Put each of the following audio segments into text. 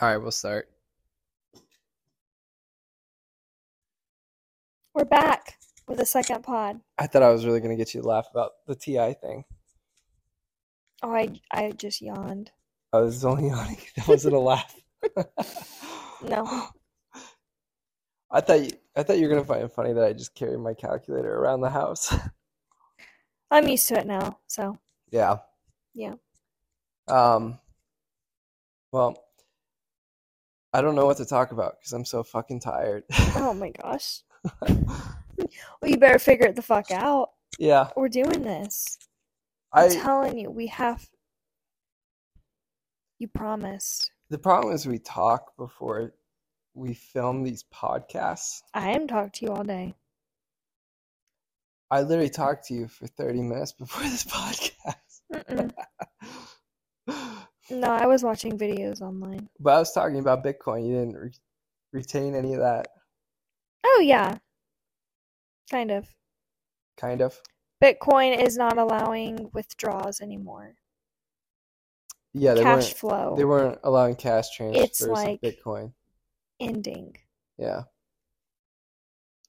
All right, we'll start. We're back with a second pod. I thought I was really gonna get you to laugh about the TI thing. Oh, I I just yawned. I was only yawning. That wasn't a laugh. No. I thought you, I thought you were gonna find it funny that I just carry my calculator around the house. I'm used to it now, so yeah. Yeah. Um. Well, I don't know what to talk about because I'm so fucking tired. oh my gosh. Well, you better figure it the fuck out. yeah. We're doing this. I'm I telling you, we have. You promised. the problem is we talk before we film these podcasts. I am talking to you all day. I literally talked to you for 30 minutes before this podcast. No, I was watching videos online. But I was talking about Bitcoin. You didn't re- retain any of that, Oh yeah, kind of. kind of. Bitcoin is not allowing withdrawals anymore. Yeah, they Cash weren't. flow They weren't allowing cash transfers It's like- Bitcoin. ending. Yeah.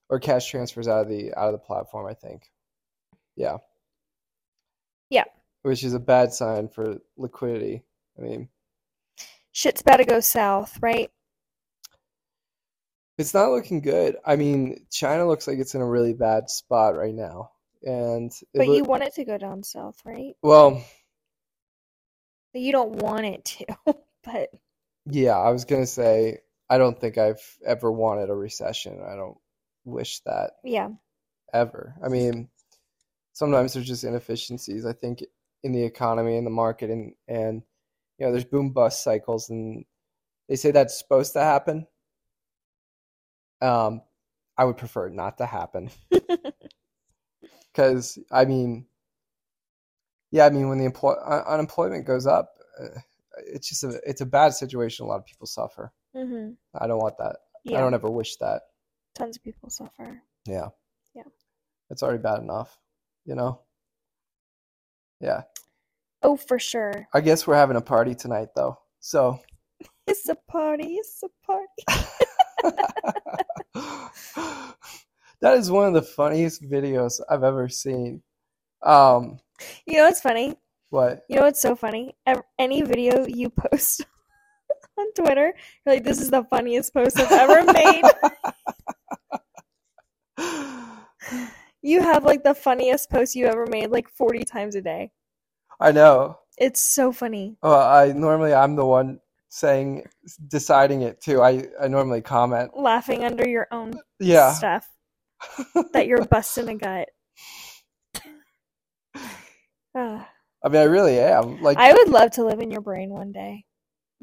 Or cash transfers out of the out of the platform, I think. Yeah. Yeah. Which is a bad sign for liquidity. I mean, Shit's about to go south, right? it's not looking good. I mean, China looks like it's in a really bad spot right now. And But loo- you want it to go down south, right? well, You don't want it to, but yeah, I was gonna say I don't think I've ever wanted a recession. I don't wish that yeah. ever. I mean, sometimes there's just inefficiencies, I think, in the economy and the market and and you know, there's boom bust cycles and they say that's supposed to happen. Um, I would prefer it not to happen because I mean, yeah, I mean when the employ un- unemployment goes up, uh, it's just a it's a bad situation. A lot of people suffer. hmm I don't want that. I don't ever wish that. Tons of people suffer. Yeah. Yeah. It's already bad enough, you know? Yeah. Oh, for sure. I guess we're having a party tonight though. So It's a party. It's a party. that is one of the funniest videos I've ever seen. Um You know what's funny? what? You know what's so funny? Any video you post on Twitter, you're like, this is the funniest post I've ever made. you have like the funniest post you ever made like 40 times a day. I know. It's so funny. Well, I normally I'm the one saying deciding it too. I I normally comment. Laughing under your own Yeah. stuff that you're busting a gut. Ah. I mean I really am. Like I would love to live in your brain one day.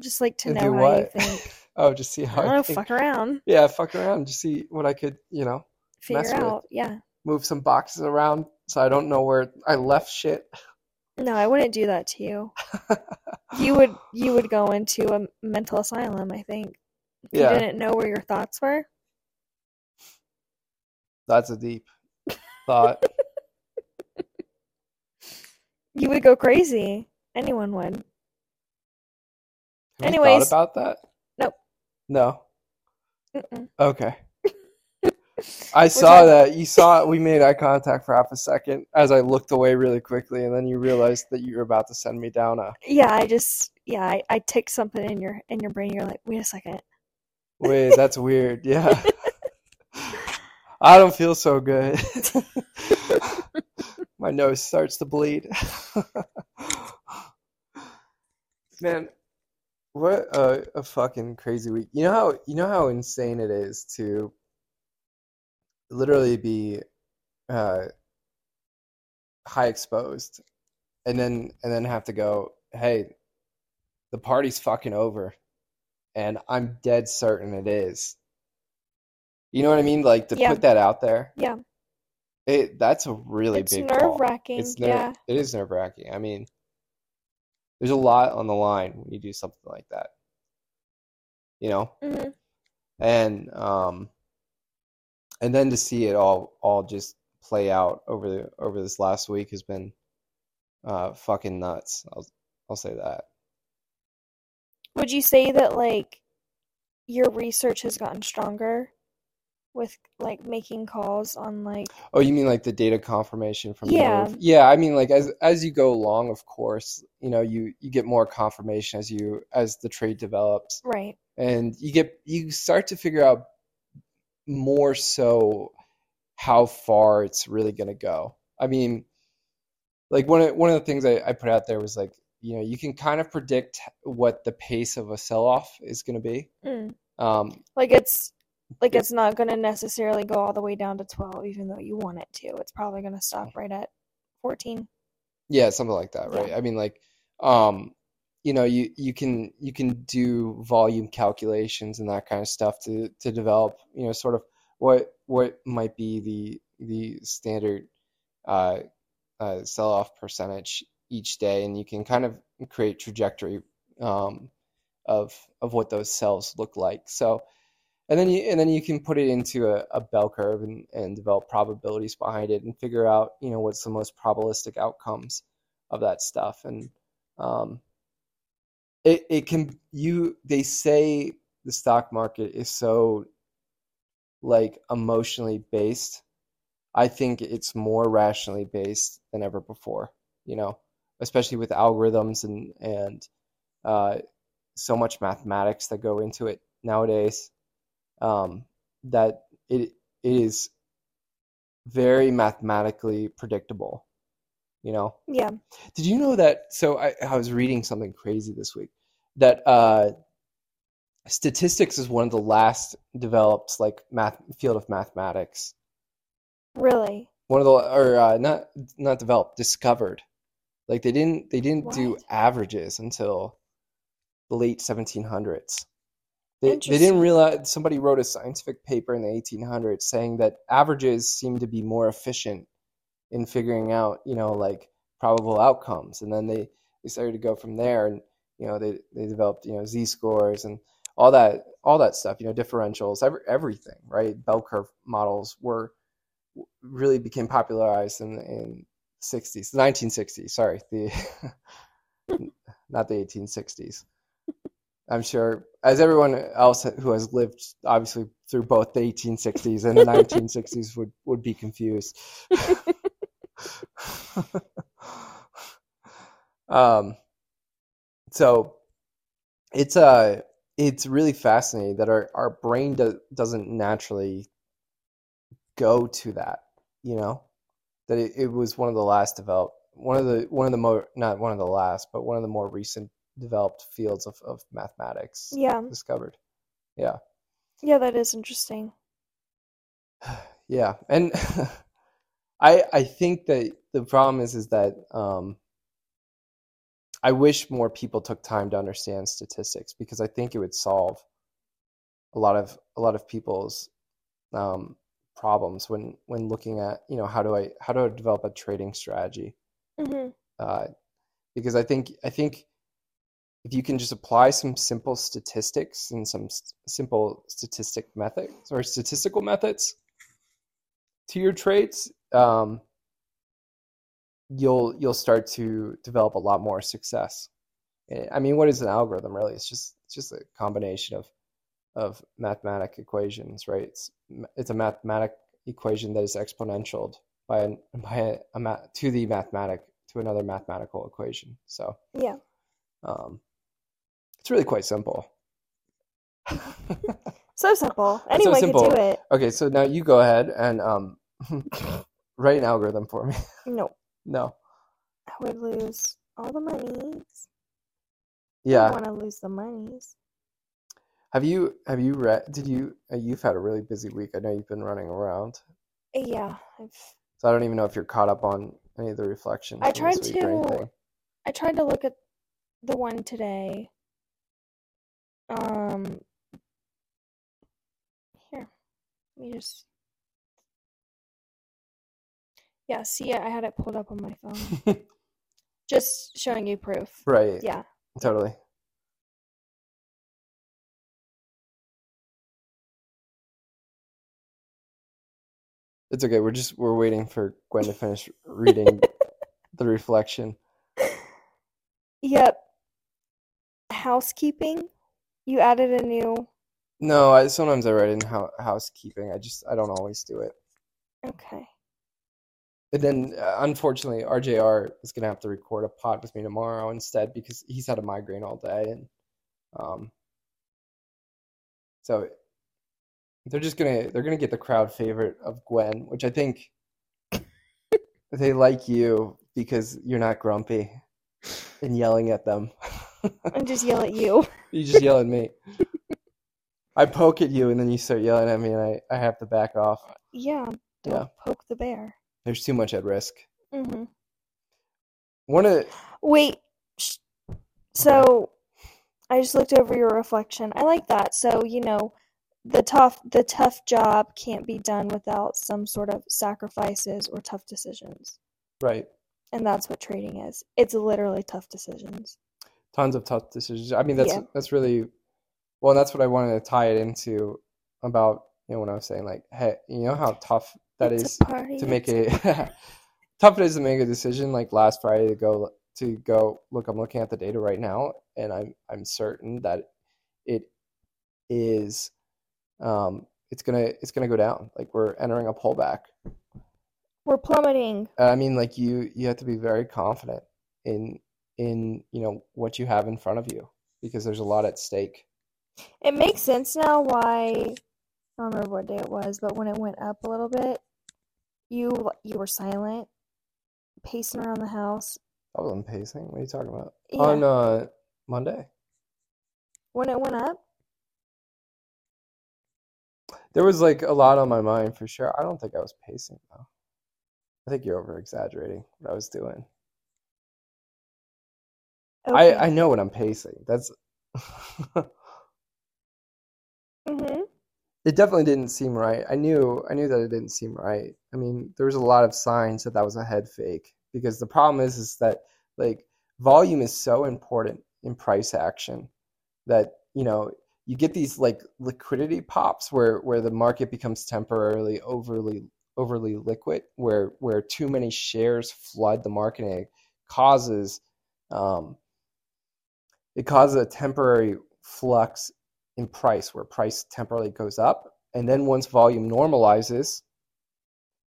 Just like to know how you think. oh, just see I how don't I know, fuck around. Yeah, fuck around, just see what I could, you know, Figure Mess with. out. Yeah. move some boxes around so I don't know where I left shit. No, I wouldn't do that to you. You would you would go into a mental asylum, I think. If Yeah. you didn't know where your thoughts were. That's a deep thought. You would go crazy. Anyone would. Have you Anyways. thought about that? Nope. No. Mm-mm. Okay. I saw that. You saw it. We made eye contact for half a second as I looked away really quickly, and then you realized that you were about to send me down a. Yeah, I just yeah, I, I tick something in your in your brain. You're like, wait a second. Wait, that's weird. Yeah. I don't feel so good. My nose starts to bleed. Man, what a, a fucking crazy week. You know how you know how insane it is to literally be uh high exposed and then and then have to go, "Hey, the party's fucking over." And I'm dead certain it is. You know what I mean? Like to Yeah. put that out there. Yeah. It that's a really big it's big nerve wracking. It's ner- yeah. it is nerve wracking. I mean, there's a lot on the line when you do something like that. You know? hmm And um and then to see it all all just play out over the over this last week has been uh fucking nuts. I'll I'll say that. Would you say that like your research has gotten stronger with like making calls on like Oh, you mean like the data confirmation from Yeah. Yeah, I mean like as as you go along, of course, you know, you you get more confirmation as you as the trade develops. right? and you get you start to figure out more so how far it's really going to go. I mean, like one of one of the things I, I put out there was like, you know, you can kind of predict what the pace of a sell-off is going to be. Mm. Um, Like it's like it's not going to necessarily go all the way down to 12 even though you want it to. It's probably going to stop right at 14. yeah, something like that, right? I mean, like, um, you know, you you can you can do volume calculations and that kind of stuff to to develop, you know, sort of what what might be the the standard uh, uh, sell-off percentage each day, and you can kind of create trajectory um, of of what those sells look like. So, and then you and then you can put it into a, a bell curve and, and develop probabilities behind it and figure out, you know, what's the most probabilistic outcomes of that stuff. And um, it it can you they say the stock market is so like emotionally based. I think it's more rationally based than ever before, you know, especially with algorithms and and uh, so much mathematics that go into it nowadays. Um, that it it is very mathematically predictable, you know. Yeah. Did you know that? So I, I was reading something crazy this week that uh, statistics is one of the last developed like math field of mathematics. Really? One of the or uh, not not developed, discovered. Like they didn't they didn't do averages until the late 1700s. They they didn't realize somebody wrote a scientific paper in the 1800s saying that averages seem to be more efficient in figuring out, you know, like probable outcomes. And then they, they started to go from there and, you know, they, they developed, you know, Z scores and all that, all that stuff, you know, differentials, every, everything, right? Bell curve models were really became popularized in, in 60s, the 1960s, sorry, the, not the 1860s. I'm sure, as everyone else who has lived obviously through both the 1860s and the 1960s would, would be confused. um, so it's uh it's really fascinating that our, our brain do, doesn't naturally go to that, you know, that it, it was one of the last developed one of the one of the more not one of the last, but one of the more recent developed fields of, of mathematics Yeah. discovered. Yeah. Yeah, that is interesting. Yeah, and I I think that the problem is is that um, I wish more people took time to understand statistics because I think it would solve a lot of a lot of people's um, problems when when looking at you know how do I how do I develop a trading strategy? Hmm uh, because I think I think if you can just apply some simple statistics and some s- simple statistic methods or statistical methods to your trades, um, you'll you'll start to develop a lot more success. Eh, I mean, what is an algorithm really? It's just it's just a combination of of mathematic equations, right? It's it's a mathematic equation that is exponential by an, by a, a to the mathematic to another mathematical equation. So Yeah. um, it's really quite simple. So simple. so Anyone simple. could do it. Okay, so now you go ahead and um, write an algorithm for me. No. No. I would lose all the monies. Yeah. I want to lose the monies. Have you have you read? Did you? Uh, you've had a really busy week. I know you've been running around, Yeah. I've so I don't even know if you're caught up on any of the reflections. I tried this week or to- I tried to look at the one today. Um here. Let me just Yeah, see I had it pulled up on my phone. Just showing you proof. right. Yeah. Totally. It's okay. We're just we're waiting for Gwen to finish reading the reflection. Yep. housekeeping? You added a new. No, I sometimes I write in hou- housekeeping. I just I don't always do it. Okay. And then, uh, unfortunately, RJR is gonna have to record a pod with me tomorrow instead because he's had a migraine all day, and um, so they're just gonna they're gonna get the crowd favorite of Gwen, which I think they like you because you're not grumpy and yelling at them. And just yell at you. you just yell at me. I poke at you, and then you start yelling at me, and I, I have to back off. Yeah. Don't Yeah. poke the bear. There's too much at risk. hmm One of Wait. sh- So, I just looked over your reflection. I like that. So, you know, the tough the tough job can't be done without some sort of sacrifices or tough decisions. right, And that's what trading is. It's literally tough decisions. tons of tough decisions. I mean, that's Yeah. that's really well. That's what I wanted to tie it into about you know when I was saying like, hey, you know how tough that is It's party. to make a tough it is to make a decision like last Friday to go to go look I'm looking at the data right now and I'm I'm certain that it is um it's gonna it's gonna go down like we're entering a pullback We're plummeting. I mean like you you have to be very confident in in you know what you have in front of you because there's a lot at stake It makes sense now why I don't remember what day it was, but when it went up a little bit, you you were silent, pacing around the house. I wasn't pacing what are you talking about Yeah. on uh Monday When it went up, there was like a lot on my mind for sure I don't think I was pacing though I think you're over exaggerating what I was doing okay. I I know what I'm pacing. That's hmm it definitely didn't seem right. I knew I knew that it didn't seem right. I mean, there was a lot of signs that that was a head fake because the problem is is that like volume is so important in price action that you know you get these like liquidity pops where where the market becomes temporarily overly overly liquid where where too many shares flood the market and it causes um, it causes a temporary flux in price where price temporarily goes up and then once volume normalizes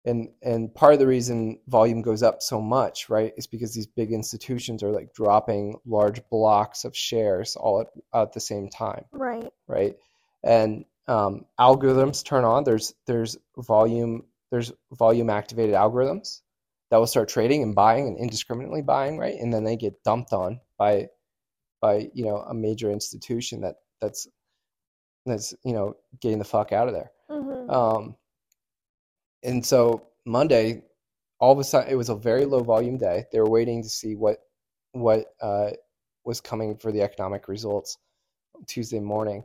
and and part of the reason volume goes up so much right is because these big institutions are like dropping large blocks of shares all at, at the same time Right. right? And um, algorithms turn on. There's there's volume there's volume activated algorithms that will start trading and buying and indiscriminately buying right? And then they get dumped on by by you know a major institution that that's that's you know getting the fuck out of there. Hmm um and so monday all of a sudden it was a very low volume day. They were waiting to see what what uh was coming for the economic results tuesday morning.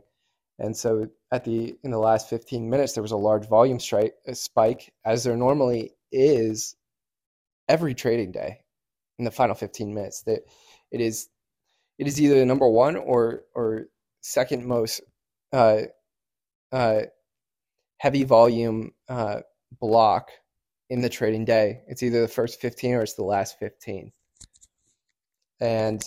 And so at the in the last 15 minutes there was a large volume strike a spike as there normally is every trading day in the final 15 minutes that it is it is either the number one or or second most uh, uh, heavy volume uh, block in the trading day. It's either the first 15 or it's the last 15. And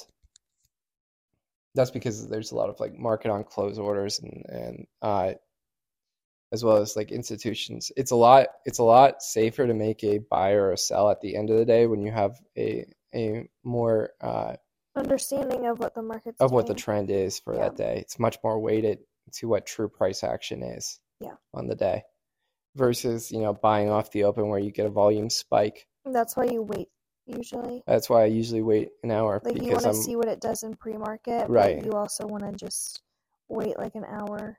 that's because there's a lot of like market on close orders and and uh, as well as like institutions. It's a lot it's a lot safer to make a buy or a sell at the end of the day when you have a a more uh, Understanding of what the market's of what the trend is for Yeah. that day. It's much more weighted to what true price action is Yeah. on the day versus, you know, buying off the open where you get a volume spike. That's why you wait usually. That's why I usually wait an hour Like you want to see what it does in pre-market, Right. but you also want to just wait like an hour.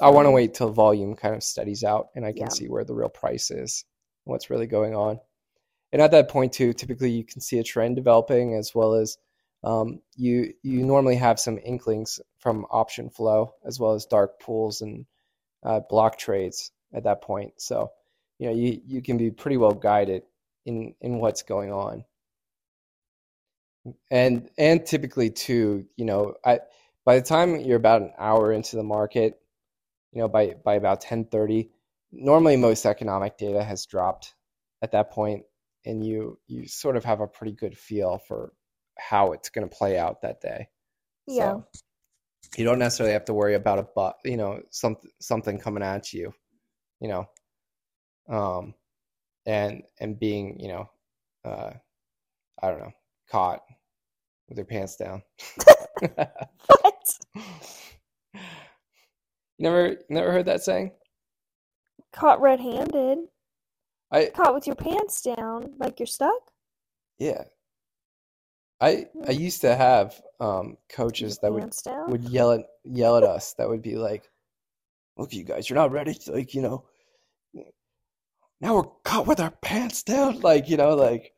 I want to wait till volume kind of steadies out and I can Yeah. see where the real price is, what's really going on. And at that point too, typically you can see a trend developing as well as um, you you normally have some inklings from option flow as well as dark pools and uh, block trades at that point. So you know you you can be pretty well guided in in what's going on. And and typically too, you know, I by the time you're about an hour into the market, you know, by by about 10:30, normally most economic data has dropped at that point and you you sort of have a pretty good feel for how it's going to play out that day. Yeah. So you don't necessarily have to worry about a but you know something something coming at you, you know, um, and and being you know, uh, I don't know, caught with your pants down. What? You never never heard that saying? Caught red-handed. I Caught with your pants down, like you're stuck. yeah. I I used to have um coaches that would down. would yell at yell at us that would be like, "Look, you guys, you're not ready to like, you know, now we're caught with our pants down." Like, you know, like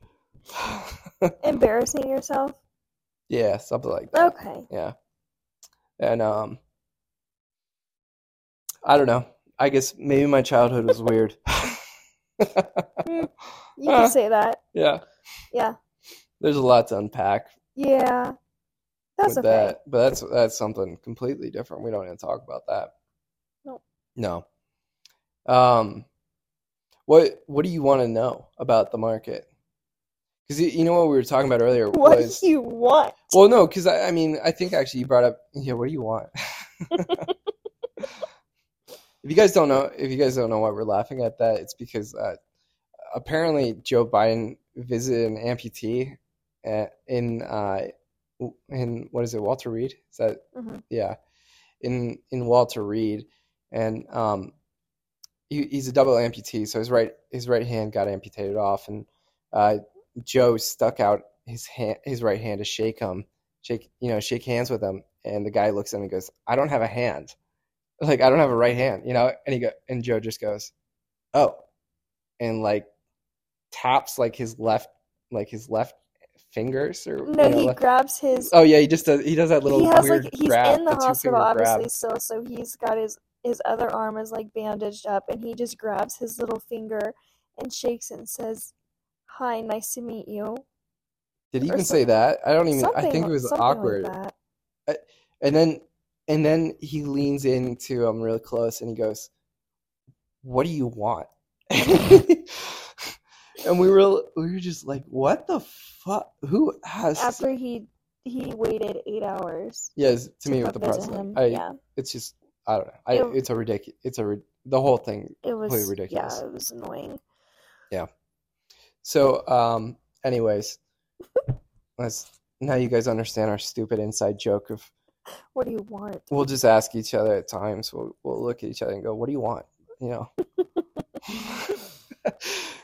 Embarrassing yourself. yeah, something like that. Okay. Yeah. And um I don't know. I guess maybe my childhood was weird. You can say that. Yeah. Yeah. There's a lot to unpack Yeah. That's okay. that, but that's that's something completely different. We don't even talk about that. No. No. Um, what what do you want to know about the market? Because you, you know what we were talking about earlier What was do you want? well, no, because I, I mean I think actually you brought up yeah. What do you want? if you guys don't know, if you guys don't know why we're laughing at that, it's because uh, apparently Joe Biden visited an amputee in uh, in what is it, Walter Reed? Is that Mhm. yeah, in in Walter Reed, and um, he, he's a double amputee, so his right his right hand got amputated off, and uh, Joe stuck out his hand his right hand to shake him, shake you know shake hands with him, and the guy looks at him and goes, "I don't have a hand, like I don't have a right hand," you know, and he go and Joe just goes, "Oh," and like taps like his left like his left fingers or No, you know, he like- grabs his. oh yeah he just does he does that little he has like he's grab in the the hospital obviously still, so he's got his his other arm is like bandaged up, and he just grabs his little finger and shakes it and says, "Hi, nice to meet you." did he or even say that I don't even I think it was something like awkward that. and then and then he leans into him real close and he goes what do you want and we were we were just like what the fuck who has After he he waited eight hours yes to to meet with the president. I yeah, it's just I don't know I It- it's a ridiculous it's a the whole thing it was completely ridiculous. Yeah, it was annoying. Yeah. So um anyways let's now you guys understand our stupid inside joke of What do you want? we'll just ask each other at times. We'll we'll look at each other and go, "What do you want?" You know.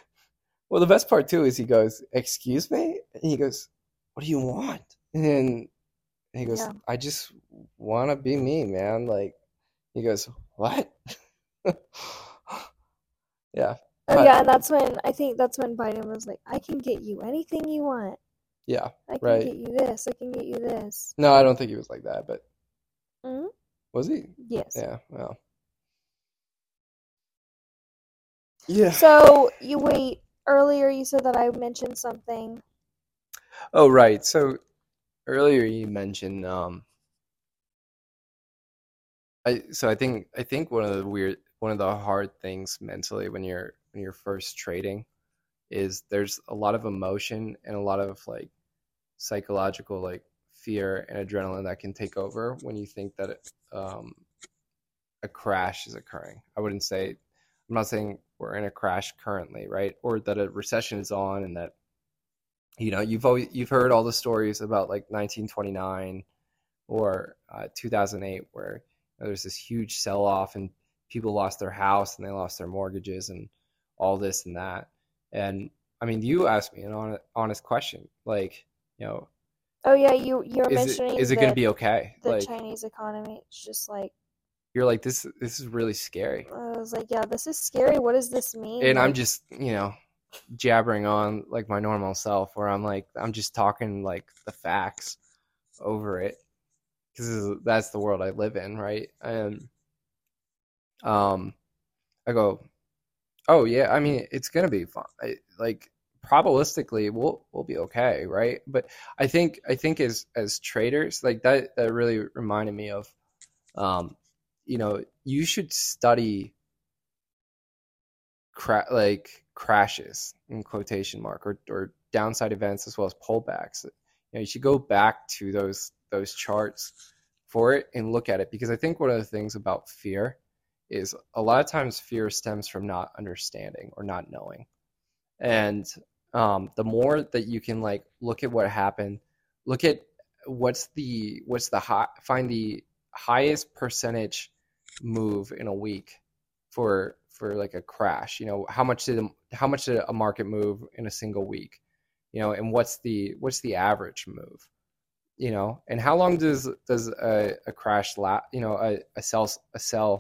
well, the best part too is he goes, "Excuse me," and he goes, "What do you want?" And then he goes, Yeah. "I just want to be me, man." Like he goes, "What?" yeah, Oh yeah, and that's when I think that's when Biden was like, "I can get you anything you want. yeah. I can Right. get you this. I can get you this." No, I don't think he was like that, but Mhm. was he? Yes. Yeah. Well. Yeah. So you wait. Earlier, you said that I mentioned something. Oh, right. So earlier you mentioned um I so I think I think one of the weird one of the hard things mentally when you're when you're first trading is there's a lot of emotion and a lot of like psychological like fear and adrenaline that can take over when you think that it, um a crash is occurring. I wouldn't say I'm not saying we're in a crash currently, right? Or that a recession is on and that you know you've always you've heard all the stories about like 1929 or uh, 2008 where you know, there's this huge sell off and people lost their house and they lost their mortgages and all this and that and i mean you asked me an honest, question like you know Oh yeah, you you're is mentioning is it going to be okay the like Chinese economy. It's just like you're like this this is really scary I was like, yeah, this is scary. What does this mean? and i'm just you know jabbering on like my normal self where i'm like i'm just talking like the facts over it because that's the world i live in right and um i go oh yeah i mean it's gonna be fun I, like probabilistically we'll we'll be okay right but i think i think as as traders like that that really reminded me of um you know you should study cra- like crashes in quotation mark or, or downside events as well as pullbacks you know you should go back to those those charts for it and look at it because I think one of the things about fear is a lot of times fear stems from not understanding or not knowing. And um, the more that you can like look at what happened, look at what's the what's the high, find the highest percentage move in a week for for like a crash. You know, how much did how much did a market move in a single week? You know, and what's the what's the average move? You know, and how long does does a, a crash last? You know, a, a sell a sell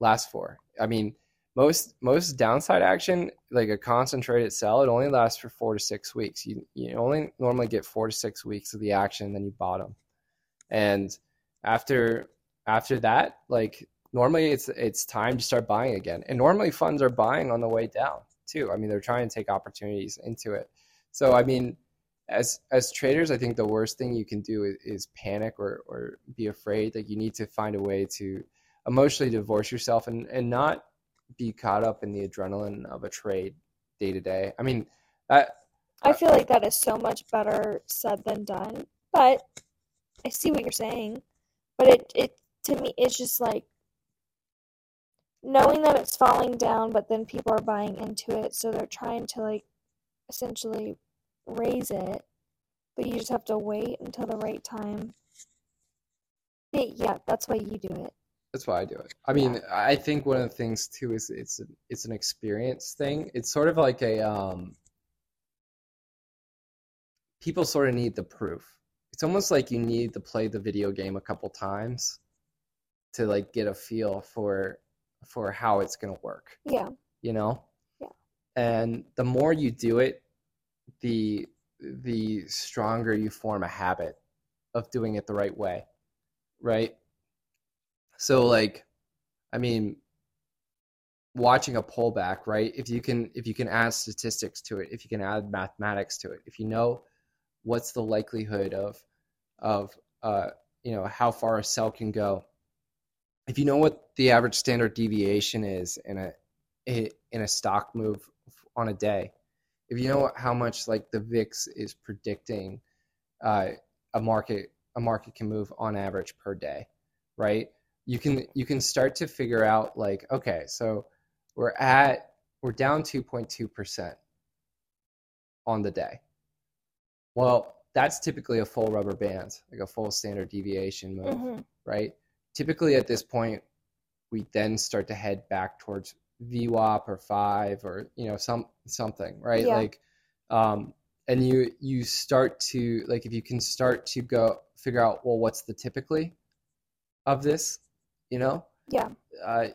last for? I mean, most most downside action, like a concentrated sell, it only lasts for four to six weeks. You you only normally get four to six weeks of the action, then you bottom, and after after that, like normally it's it's time to start buying again. And normally funds are buying on the way down too. I mean, they're trying to take opportunities into it. So I mean, as as traders, I think the worst thing you can do is, is panic or or be afraid. Like you need to find a way to emotionally divorce yourself and and not be caught up in the adrenaline of a trade day to day. I mean, that I feel like that is so much better said than done. But I see what you're saying. But it it to me it's just like knowing that it's falling down, but then people are buying into it, so they're trying to like essentially raise it, but you just have to wait until the right time. Yeah, that's why you do it. That's why I do it. I mean, I think one of the things too is it's a, it's an experience thing. It's sort of like a um, people sort of need the proof. It's almost like you need to play the video game a couple times to like get a feel for for how it's going to work. Yeah. You know? Yeah. And the more you do it, the the stronger you form a habit of doing it the right way. Right? So like I mean watching a pullback, right? If you can if you can add statistics to it, if you can add mathematics to it, if you know what's the likelihood of of uh you know how far a sell can go. If you know what the average standard deviation is in a in a stock move on a day, if you know how much like the VIX is predicting uh, a market a market can move on average per day, right? you can you can start to figure out like okay so we're at we're down 2.2% on the day well that's typically a full rubber band like a full standard deviation move mm-hmm. right typically at this point we then start to head back towards VWAP or five or you know some something right? Yeah. like um and you you start to like if you can start to go figure out well what's the typically of this you know? Yeah. Uh,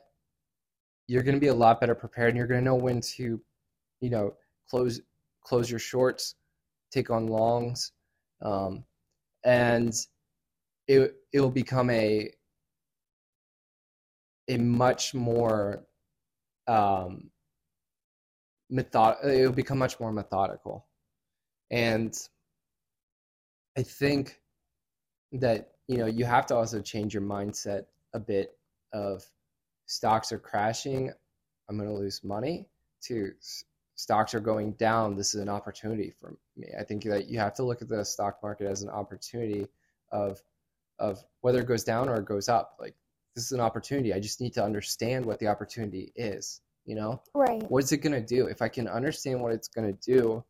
you're going to be a lot better prepared and you're going to know when to you know close close your shorts take on longs um, and it it'll become a a much more um, method it'll become much more methodical and i think that you know you have to also change your mindset a bit of stocks are crashing, I'm going to lose money, to stocks are going down, this is an opportunity for me. I think that you have to look at the stock market as an opportunity of of whether it goes down or it goes up. Like this is an opportunity. I just need to understand what the opportunity is. You know, right? What is it going to do? If I can understand what it's going to do,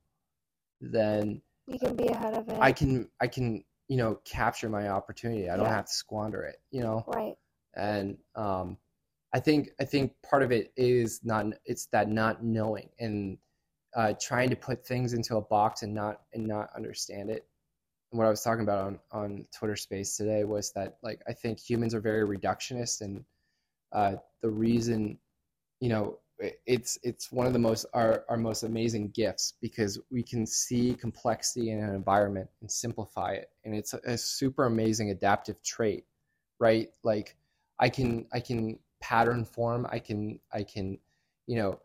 then you can be ahead of it. I can I can you know capture my opportunity. I don't have to squander it. You know, right? and um, I think I think part of it is not it's that not knowing and uh, trying to put things into a box and not and not understand it. What I was talking about on on Twitter Space today was that like I think humans are very reductionist, and uh, the reason you know it's it's one of the most our, our most amazing gifts because we can see complexity in an environment and simplify it and it's a, a super amazing adaptive trait right like I can I can pattern form. I can I can you know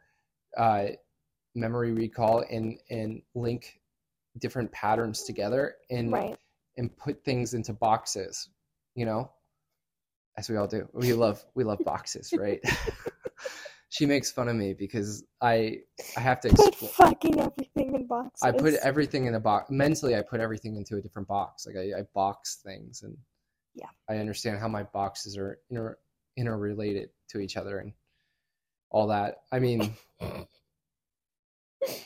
uh, memory recall and and link different patterns together and right. and put things into boxes. You know, as we all do. We love we love boxes, right? she makes fun of me because I I have to Put explain. fucking everything in boxes. I put everything in a box. Mentally, I put everything into a different box. Like I, I box things, and Yeah. I understand how my boxes are inter interrelated to each other and all that. I mean,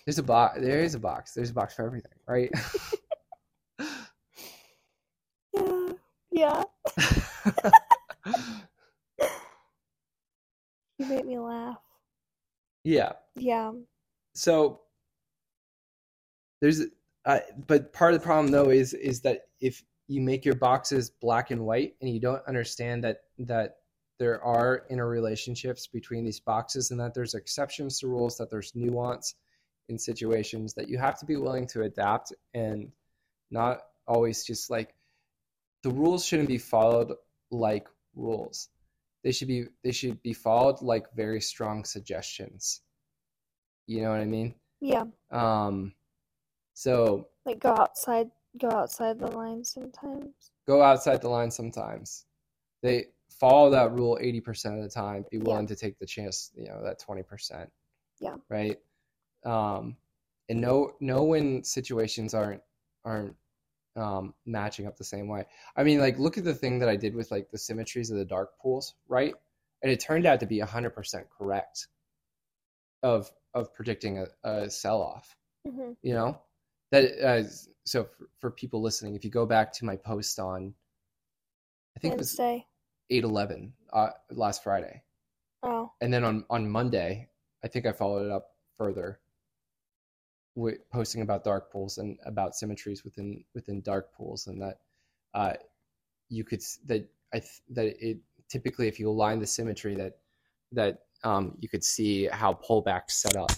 there's a box. There is a box. There's a box for everything, right? Yeah. Yeah. You made me laugh. yeah. Yeah. So there's, uh, but part of the problem though is is that if you make your boxes black and white and you don't understand that that there are interrelationships between these boxes and that there's exceptions to rules, that there's nuance in situations that you have to be willing to adapt and not always just like the rules shouldn't be followed like rules. They should be they should be followed like very strong suggestions. You know what I mean? Yeah. Um, so Like go outside go outside the line sometimes. go outside the line sometimes. They follow that rule 80% of the time. Be Yeah. willing to take the chance, you know, that 20%. Yeah. Right. Um, and know know when situations aren't aren't um, matching up the same way. I mean, like look at the thing that I did with like the symmetries of the dark pools, right? And it turned out to be 100% correct of of predicting a, a sell off. hmm you know that uh, so for, for people listening if you go back to my post on i think it was Wednesday. 8-11 uh, last friday Oh. and then on on monday i think i followed it up further posting about dark pools and about symmetries within within dark pools and that uh you could that i th- that it typically if you align the symmetry that that um you could see how pullbacks set up.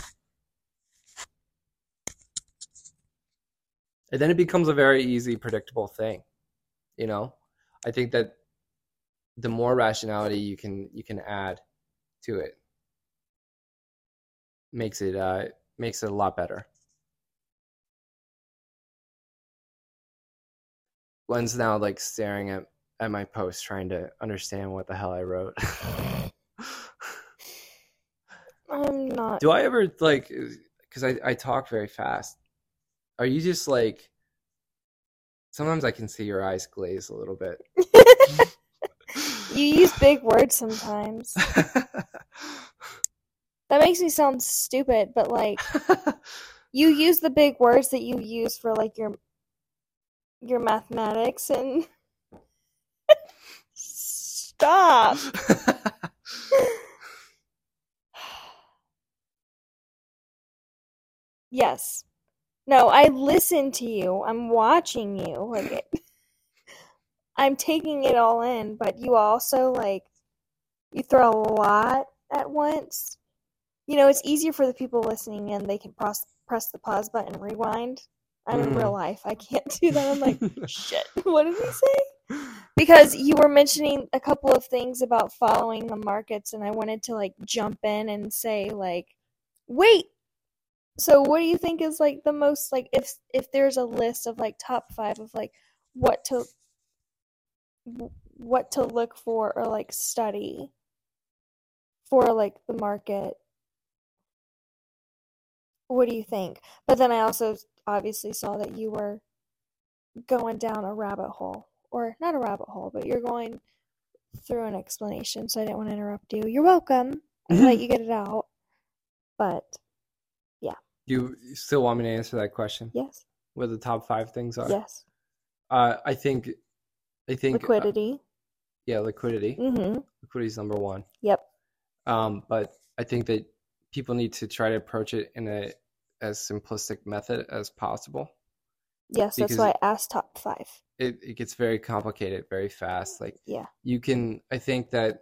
And then it becomes a very easy predictable thing you know? I think that the more rationality you can you can add to it makes it uh makes it a lot better Gwen's now like staring at at my post trying to understand what the hell I wrote. I'm not Do I ever like because I, I talk very fast. Are you just like sometimes I can see your eyes glaze a little bit. You use big words sometimes. That makes me sound stupid, but like you use the big words that you use for like your your mathematics and stop. Yes. No, I listen to you. I'm watching you. Like it, I'm taking it all in, but you also like you throw a lot at once. You know, it's easier for the people listening in. They can press press the pause button and rewind. I'm in real mm. life. I can't do that. I'm like, shit. What did he say? Because you were mentioning a couple of things about following the markets, and I wanted to like jump in and say like, wait. So what do you think is like the most like if if there's a list of like top five of like what to what to look for or like study for like the market? What do you think? But then I also obviously saw that you were going down a rabbit hole or not a rabbit hole, but you're going through an explanation, so I didn't want to interrupt you. You're welcome. I let you get it out. But yeah. you still want me to answer that question? yes, What the top five things are? yes. Uh, I think, I think, uh, Liquidity. yeah, liquidity. Mm-hmm. Liquidity is number one. Yep. Um, but I think that people need to try to approach it in a as simplistic method as possible. Yes, that's why I asked top five. It it gets very complicated very fast. Like Yeah. you can, I think that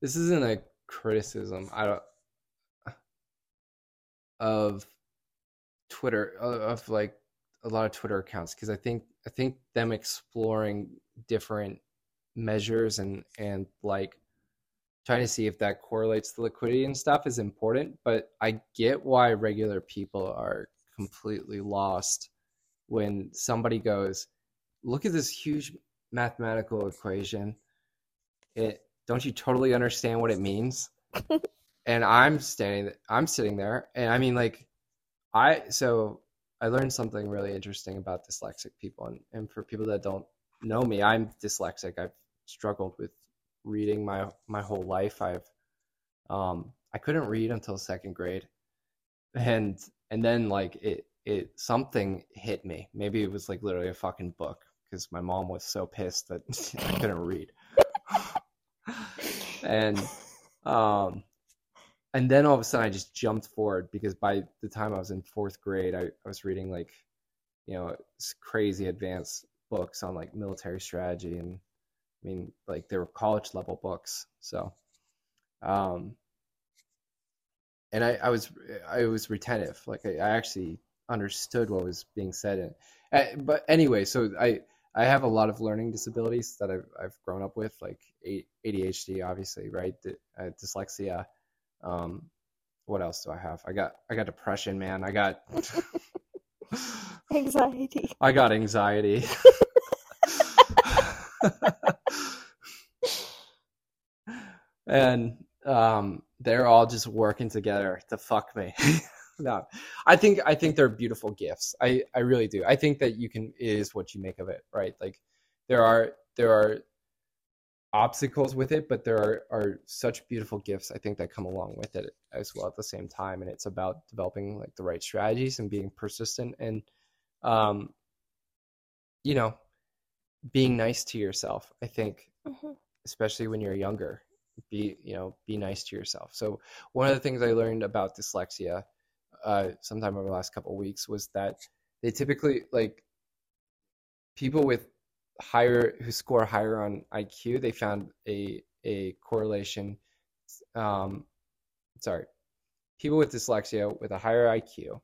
this isn't a criticism. I don't of Twitter of, of like a lot of Twitter accounts because I think I think them exploring different measures and and like trying to see if that correlates to liquidity and stuff is important. But I get why regular people are completely lost when somebody goes, "Look at this huge mathematical equation. It don't you totally understand what it means?" and I'm standing, I'm sitting there, and I mean, like, I so I learned something really interesting about dyslexic people, and, and for people that don't know me, I'm dyslexic. I've struggled with reading my my whole life. I've um I couldn't read until second grade, and and then like it it something hit me. Maybe it was like literally a fucking book because my mom was so pissed that I couldn't read. and um and then all of a sudden I just jumped forward because by the time I was in fourth grade, I, I was reading like, you know, crazy advanced books on like military strategy and I mean like they were college level books. So um and I, I was I was retentive. Like I, I actually understood what was being said. And, uh, but anyway, so I I have a lot of learning disabilities that I've I've grown up with, like ADHD, obviously, right? Uh, dyslexia. Um, what else do I have? I got I got depression, man. I got anxiety. I got anxiety. and um, they're all just working together to fuck me. no, I think I think they're beautiful gifts. I I really do. I think that you can is what you make of it, right? Like there are there are obstacles with it, but there are are such beautiful gifts I think that come along with it as well at the same time. And it's about developing like the right strategies and being persistent and um you know being nice to yourself. I think mm-hmm. especially when you're younger be you know be nice to yourself. So one of the things i learned about dyslexia uh sometime over the last couple of weeks was that they typically like people with higher who score higher on iq they found a a correlation um sorry people with dyslexia with a higher iq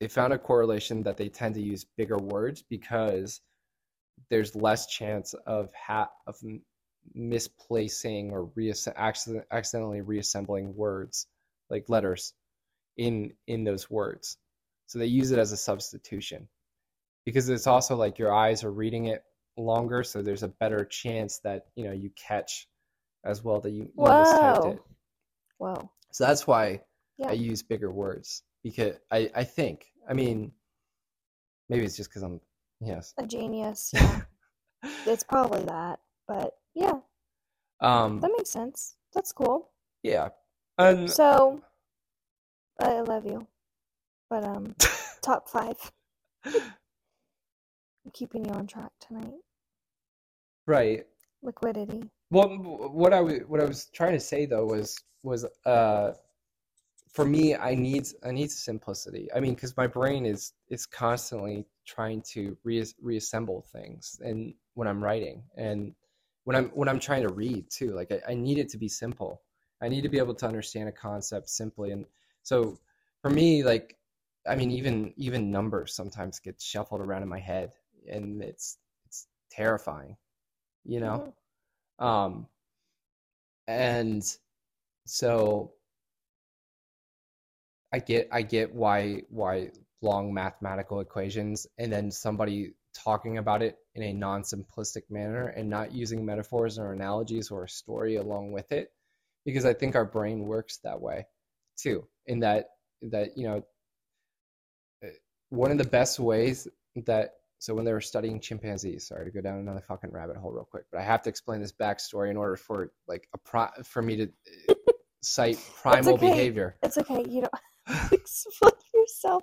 they found a correlation that they tend to use bigger words because there's less chance of ha- of misplacing or reass- accident- accidentally reassembling words like letters in in those words. So they use it as a substitution. Because it's also like your eyes are reading it longer so there's a better chance that you know you catch as well that you, you mistyped it. Wow so that's why yeah. i use bigger words because i i think i mean maybe it's just because i'm yes. A genius yeah. It's probably that but yeah. Um, that makes sense. That's cool. Yeah. And so, I love you, but um, top five. I'm keeping you on track tonight. Right. Liquidity. Well, what I was what I was trying to say though was was uh, for me, I need I need simplicity. I mean, because my brain is is constantly trying to re- reassemble things, and when I'm writing, and when I'm when I'm trying to read too. Like I, I need it to be simple. I need to be able to understand a concept simply. And so for me, like I mean, even even numbers sometimes get shuffled around in my head, and it's it's terrifying, you know. Mm-hmm. Um, and so I get I get why why long mathematical equations, and then somebody talking about it in a non-simplistic manner and not using metaphors or analogies or a story along with it because i think our brain works that way too in that that you know uh, one of the best ways that so when they were studying chimpanzees sorry to go down another fucking rabbit hole real quick but i have to explain this backstory in order for like a pro for me to uh, cite primal okay. behavior it's okay you don't explain yourself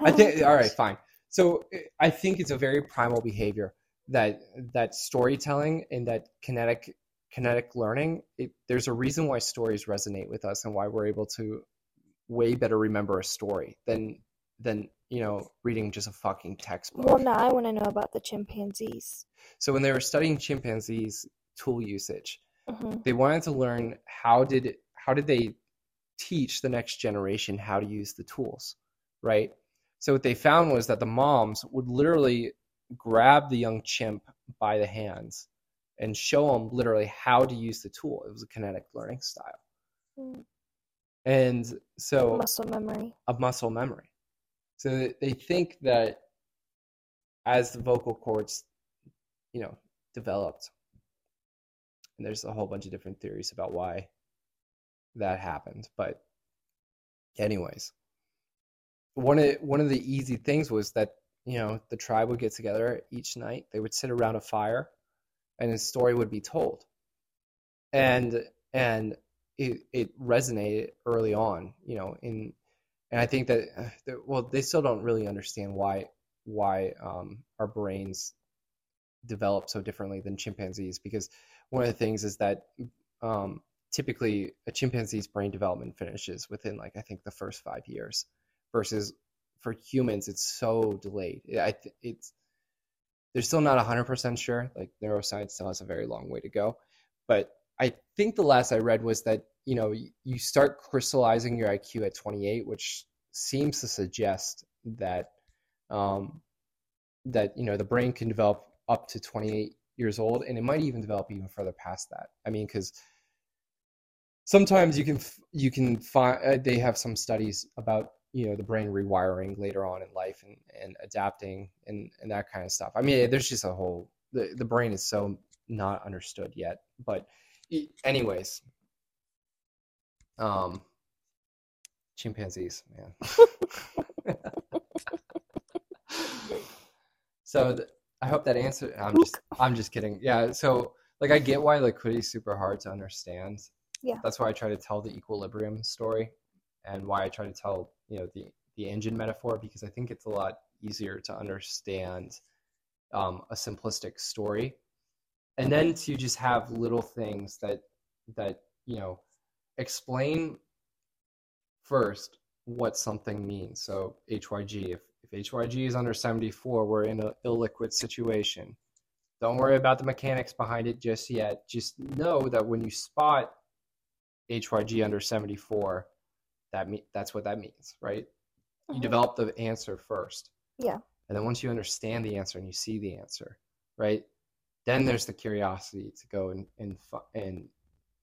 I think all right, fine. So I think it's a very primal behavior that that storytelling and that kinetic kinetic learning. It, there's a reason why stories resonate with us and why we're able to way better remember a story than than you know reading just a fucking textbook. Well, now I want to know about the chimpanzees. So when they were studying chimpanzees tool usage, mm-hmm. they wanted to learn how did how did they teach the next generation how to use the tools, right? So what they found was that the moms would literally grab the young chimp by the hands and show them literally how to use the tool. It was a kinetic learning style. Mm. And so muscle memory. Of muscle memory. So they think that as the vocal cords, you know, developed, and there's a whole bunch of different theories about why that happened. But anyways, one of one of the easy things was that you know the tribe would get together each night. They would sit around a fire, and a story would be told, and and it it resonated early on. You know, in and I think that well, they still don't really understand why why um, our brains develop so differently than chimpanzees because one of the things is that um, typically a chimpanzee's brain development finishes within like I think the first five years, versus for humans it's so delayed. I th- it's they're still not 100% sure. Like neuroscience still has a very long way to go, but I think the last I read was that you know you start crystallizing your IQ at 28, which seems to suggest that um, that you know the brain can develop up to 28 years old, and it might even develop even further past that. I mean, because sometimes you can you can find uh, they have some studies about you know the brain rewiring later on in life and, and adapting and, and that kind of stuff. I mean there's just a whole the, the brain is so not understood yet but anyways. Um chimpanzees man. So i hope that answered i'm just i'm just kidding. Yeah so like i get why liquidity is super hard to understand. Yeah. that's why i try to tell the equilibrium story and why i try to tell you know the the engine metaphor because i think it's a lot easier to understand um, a simplistic story. And then to just have little things that that you know explain first what something means. So hyg if, if hyg is under 74 we're in an illiquid situation. Don't worry about the mechanics behind it just yet. Just know that when you spot hyg under 74 that me- that's what that means right you Mhm. develop the answer first Yeah. and then once you understand the answer and you see the answer right then there's the curiosity to go and and and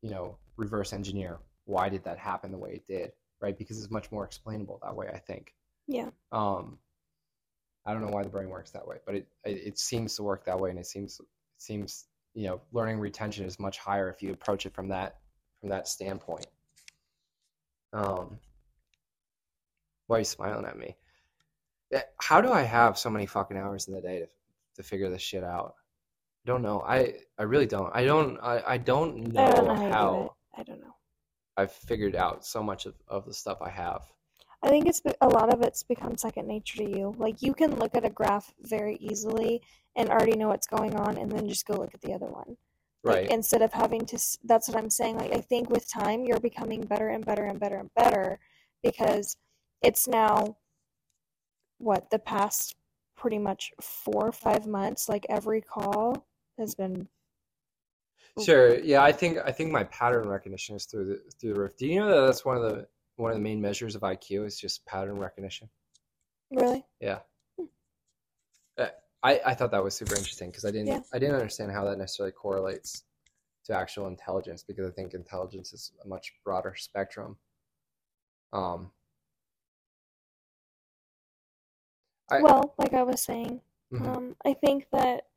you know reverse engineer why did that happen the way it did right because it's much more explainable that way i think Yeah. um i don't know why the brain works that way but it it, it seems to work that way and it seems it seems you know learning retention is much higher if you approach it from that from that standpoint um why are you smiling at me Eh, how do i have so many fucking hours in the day to, to figure this shit out I don't know i i really don't i don't i, I don't know, I don't know how, how do. I don't know. i've figured out so much of, of the stuff i have I think it's a lot of it's become second nature to you. Like you can look at a graph very easily and already know what's going on, and then just go look at the other one. Like, right instead of having to, that's what I'm saying. Like I think with time, you're becoming better and better and better and better because it's now what the past pretty much four or five months. Like every call has been Sure. Yeah, I think I think my pattern recognition is through the through the roof. Do you know that that's one of the one of the main measures of IQ is just pattern recognition? really. Yeah. Uh, I I thought that was super interesting because I didn't Yeah. I didn't understand how that necessarily correlates to actual intelligence because I think intelligence is a much broader spectrum. Um. I- well, like I was saying, mhm. Um, I think that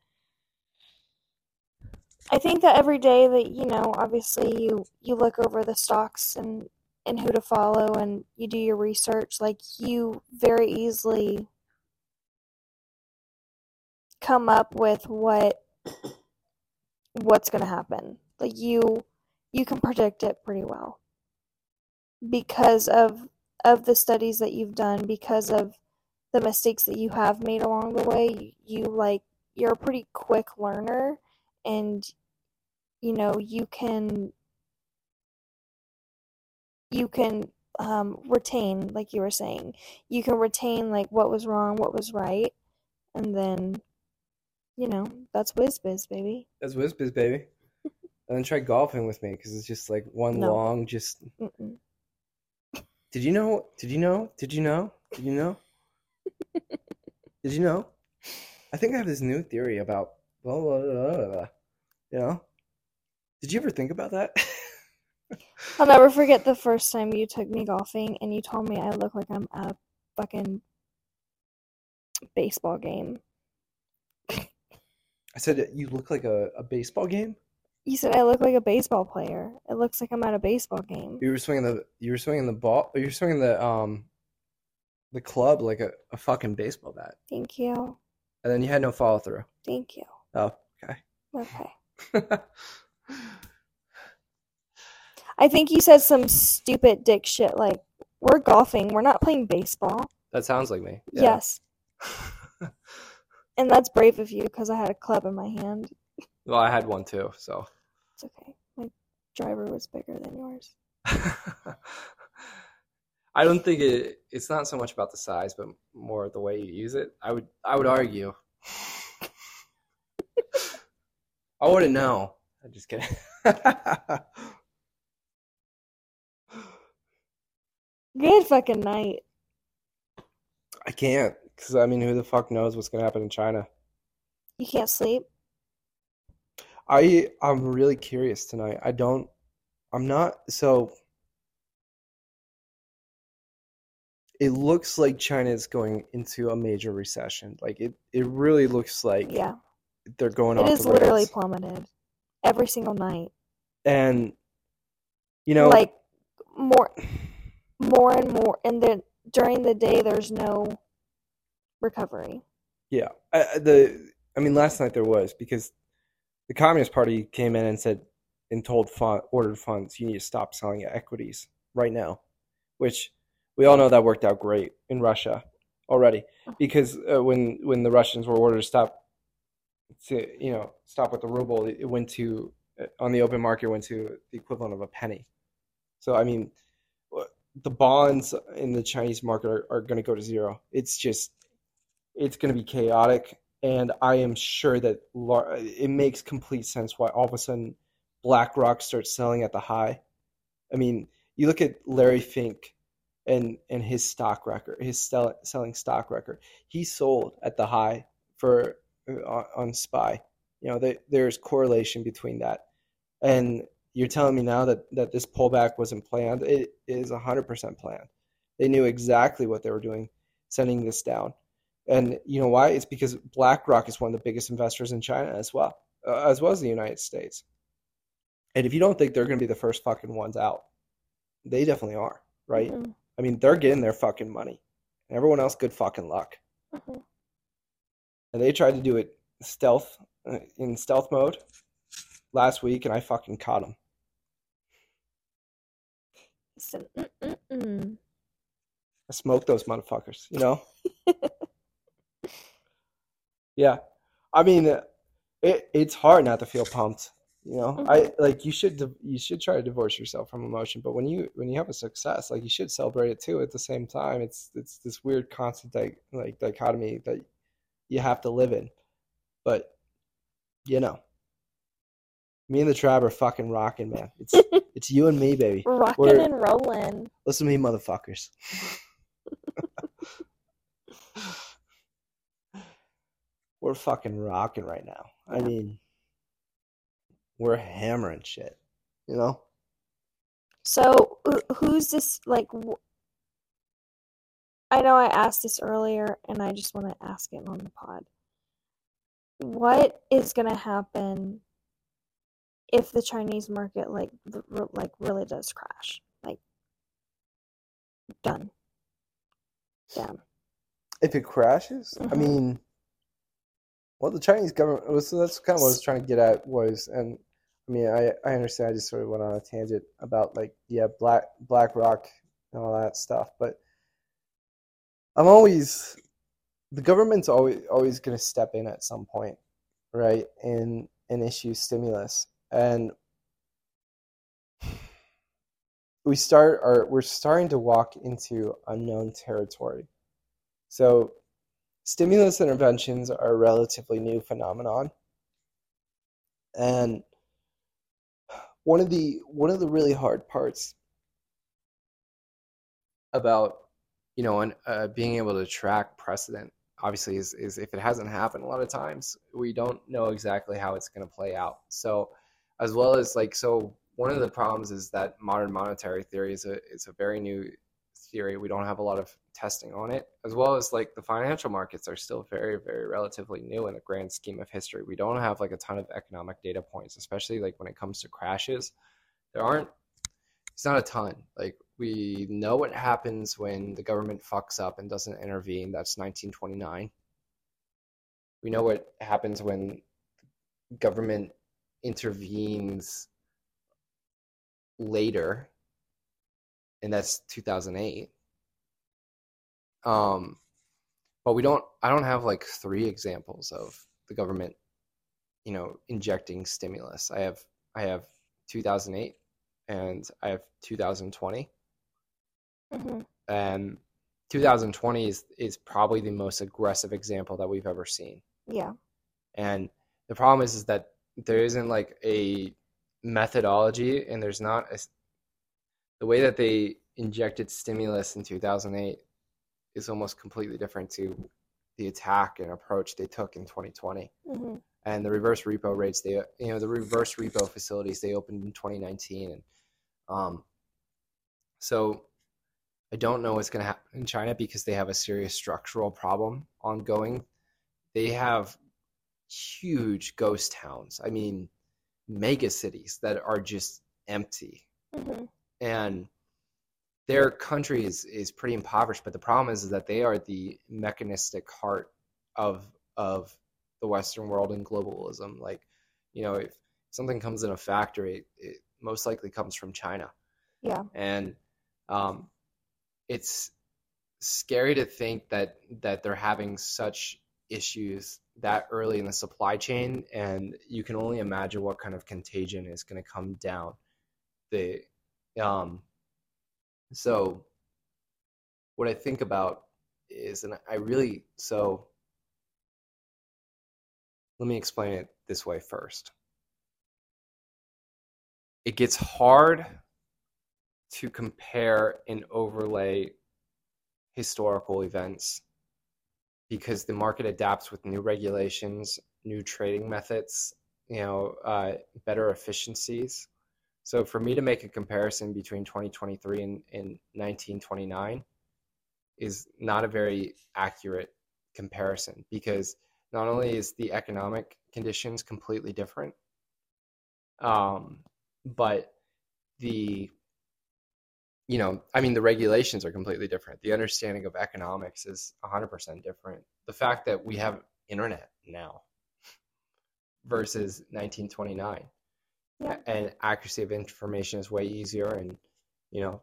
I think that every day that you know, obviously you you look over the stocks and and who to follow and you do your research, like you very easily come up with what what's going to happen. Like you you can predict it pretty well because of of the studies that you've done because of the mistakes that you have made along the way you like you're a pretty quick learner and you know you can you can um, retain like you were saying you can retain like what was wrong what was right and then you know that's whiz biz baby That's WizBiz, baby. and then try golfing with me because it's just like one No. long just. Mm-mm. Did you know? Did you know? Did you know? Did you know? Did you know? I think I have this new theory about blah blah blah blah. blah. You know? Did you ever think about that? i'll never forget the first time you took me golfing and you told me i look like i'm at a fucking baseball game I said you look like a, a baseball game. You said I look like a baseball player. It looks like I'm at a baseball game. You were swinging the you were swinging the ball. You were swinging the um the club like a, a fucking baseball bat, Thank you. and then you had no follow through. Thank you. Oh, okay. Okay. I think you said some stupid dick shit like, we're golfing, we're not playing baseball. that sounds like me. Yeah. Yes. And that's brave of you because I had a club in my hand. well, I had one too, so. It's okay. My driver was bigger than yours. I don't think it. It's not so much about the size, but more the way you use it. I would. I would argue. I wouldn't know. I'm just kidding. Good fucking night. I can't, because I mean, who the fuck knows what's gonna happen in China? You can't sleep? I I'm really curious tonight. I don't. I'm not. So it looks like China is going into a major recession. Like it. It really looks like Yeah. they're going It off is the literally plummeted every single night. And you know, like more more and more and then during the day there's no recovery. Yeah, I, the I mean, last night there was because the Communist Party came in and said and told fund, ordered funds, you need to stop selling equities right now, which we all know that worked out great in Russia already because uh, when when the Russians were ordered to stop to you know stop with the ruble, it, it went to uh, on the open market went to the equivalent of a penny. So I mean, the bonds in the Chinese market are, are going to go to zero. It's just it's going to be chaotic and i am sure that it makes complete sense why all of a sudden blackrock starts selling at the high. I mean you look at larry fink and and his stock record his sell, selling stock record. He sold at the high for uh, on, on spy. You know there, there's correlation between that. And you're telling me now that that this pullback wasn't planned? It is 100% planned. They knew exactly what they were doing sending this down and you know why? It's because BlackRock is one of the biggest investors in China as well, uh, as well as the United States. And if you don't think they're going to be the first fucking ones out, they definitely are, right? Mhm, I mean, they're getting their fucking money. And everyone else, good fucking luck. mhm. And they tried to do it stealth, uh, in stealth mode last week, and I fucking caught them. "Mm-mm-mm." I smoked those motherfuckers, you know? Yeah. I mean, it it's hard not to feel pumped, you know? I mm-hmm. like you should you should try to divorce yourself from emotion, but when you when you have a success, like you should celebrate it too at the same time. It's it's this weird constant di- like dichotomy that you have to live in. But you know, me and the tribe are fucking rocking, man. It's it's you and me, baby. Rocking and rolling. Listen to me, motherfuckers. we're fucking rocking right now. I mean, we're hammering shit, you know? So, who's this? Like, I know I asked this earlier, and I just want to ask it on the pod. What is going to happen if the Chinese market, like, like really does crash? Like, done. Down. If it crashes, I Mhm. mean, well, the Chinese government, well, so that's kind of what I was trying to get at was, and I mean, I, I understand I just sort of went on a tangent about like, yeah, Black BlackRock and all that stuff, but I'm always, the government's always always going to step in at some point, right, and and issue stimulus, and we start are we're starting to walk into unknown territory. So stimulus interventions are a relatively new phenomenon. And one of the one of the really hard parts about you know and uh, being able to track precedent obviously is, is if it hasn't happened a lot of times we don't know exactly how it's going to play out so as well as like so one of the problems is that modern monetary theory is a is a very new theory. We don't have a lot of testing on it, as well as like the financial markets are still very, very relatively new in the grand scheme of history. We don't have like a ton of economic data points, especially like when it comes to crashes. There aren't. It's not a ton. Like we know what happens when the government fucks up and doesn't intervene. That's 1929. We know what happens when government intervenes later, and that's 2008. Um, but we don't. I don't have like three examples of the government, you know, injecting stimulus. I have. I have 2008, and I have 2020. hmm And 2020 is is probably the most aggressive example that we've ever seen. Yeah. And the problem is, is that there isn't like a methodology, and there's not a, the way that they injected stimulus in 2008 is almost completely different to the attack and approach they took in 2020. hmm And the reverse repo rates, they you know the reverse repo facilities they opened in 2019, and um, so I don't know what's going to happen in China because they have a serious structural problem ongoing. They have huge ghost towns. I mean, mega cities that are just empty. hmm And their country is, is pretty impoverished, but the problem is, is that they are the mechanistic heart of of the Western world and globalism. Like, you know, if something comes in a factory, it most likely comes from China Yeah. and um, it's scary to think that that they're having such issues that early in the supply chain and you can only imagine what kind of contagion is going to come down the um so what i think about is and i really so let me explain it this way first it gets hard to compare and overlay historical events because the market adapts with new regulations, new trading methods, you know, uh, better efficiencies. So for me to make a comparison between 2023 and, and 1929 is not a very accurate comparison because not only is the economic conditions completely different, um, but the you know, I mean, the regulations are completely different. The understanding of economics is 100% different. The fact that we have internet now versus 1929 Yeah. and accuracy of information is way easier and you know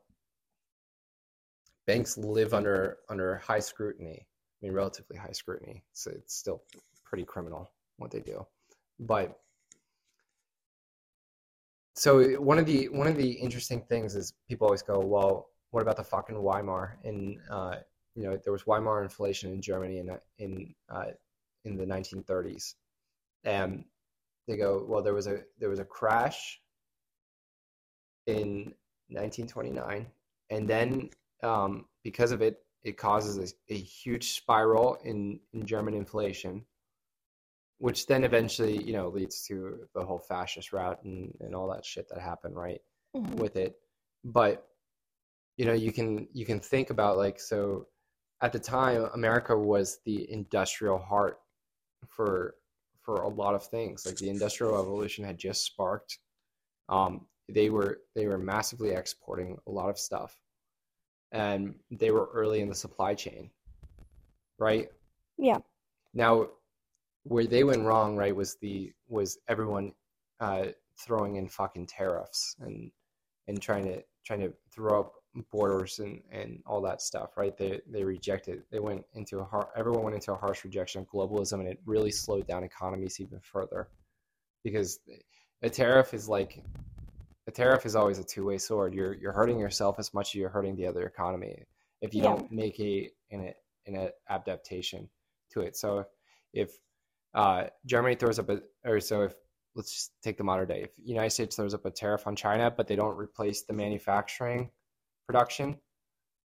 banks live under under high scrutiny i mean relatively high scrutiny so it's still pretty criminal what they do but so one of the one of the interesting things is people always go, well, what about the fucking Weimar? And uh, you know, there was Weimar inflation in Germany in in uh, in the 1930s, and they go, well, there was a there was a crash in 1929, and then um, because of it, it causes a, a huge spiral in in German inflation which then eventually you know leads to the whole fascist route and, and all that shit that happened right hmm with it. But you know you can you can think about like so at the time america was the industrial heart for for a lot of things like the industrial revolution had just sparked um, they were they were massively exporting a lot of stuff and they were early in the supply chain right Yeah. now where they went wrong, right, was the was everyone uh, throwing in fucking tariffs and and trying to trying to throw up borders and and all that stuff, right? They they rejected. They went into a har- everyone went into a harsh rejection of globalism, and it really slowed down economies even further, because a tariff is like a tariff is always a two way sword. You're you're hurting yourself as much as you're hurting the other economy if you Yeah. don't make a an an adaptation to it. So if uh, Germany throws up a, or so if let's just take the modern day. If United States throws up a tariff on China, but they don't replace the manufacturing production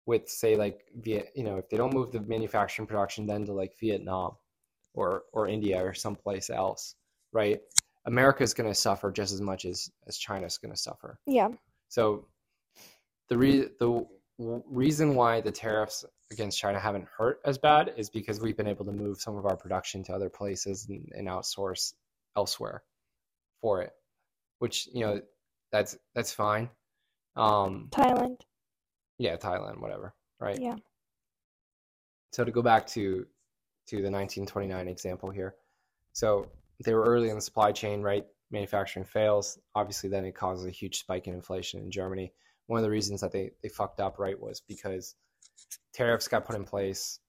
with, say, like Viet, you know, if they don't move the manufacturing production then to like Vietnam or or India or someplace else, right? America is going to suffer just as much as as China's going to suffer. Yeah. So the re- the reason why the tariffs against China haven't hurt as bad is because we've been able to move some of our production to other places and, and outsource elsewhere for it, which you know that's that's fine. Um, Thailand. Yeah, Thailand, whatever, right? Yeah. So to go back to to the 1929 example here, so they were early in the supply chain, right? Manufacturing fails. Obviously, then it causes a huge spike in inflation in Germany. One of the reasons that they they fucked up, right, was because tariffs got put in place,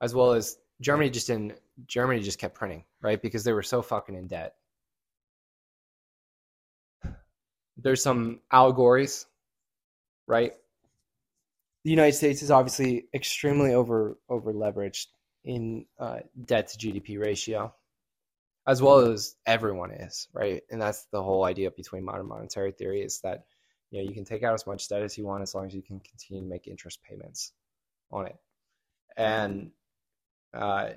as well as Germany just didn't. Germany just kept printing, right, because they were so fucking in debt. There's some allegories, right? The United States is obviously extremely over over leveraged in uh, debt to GDP ratio, as well as everyone is, right? And that's the whole idea between modern monetary theory is that you know you can take out as much debt as you want as long as you can continue to make interest payments on it, and uh,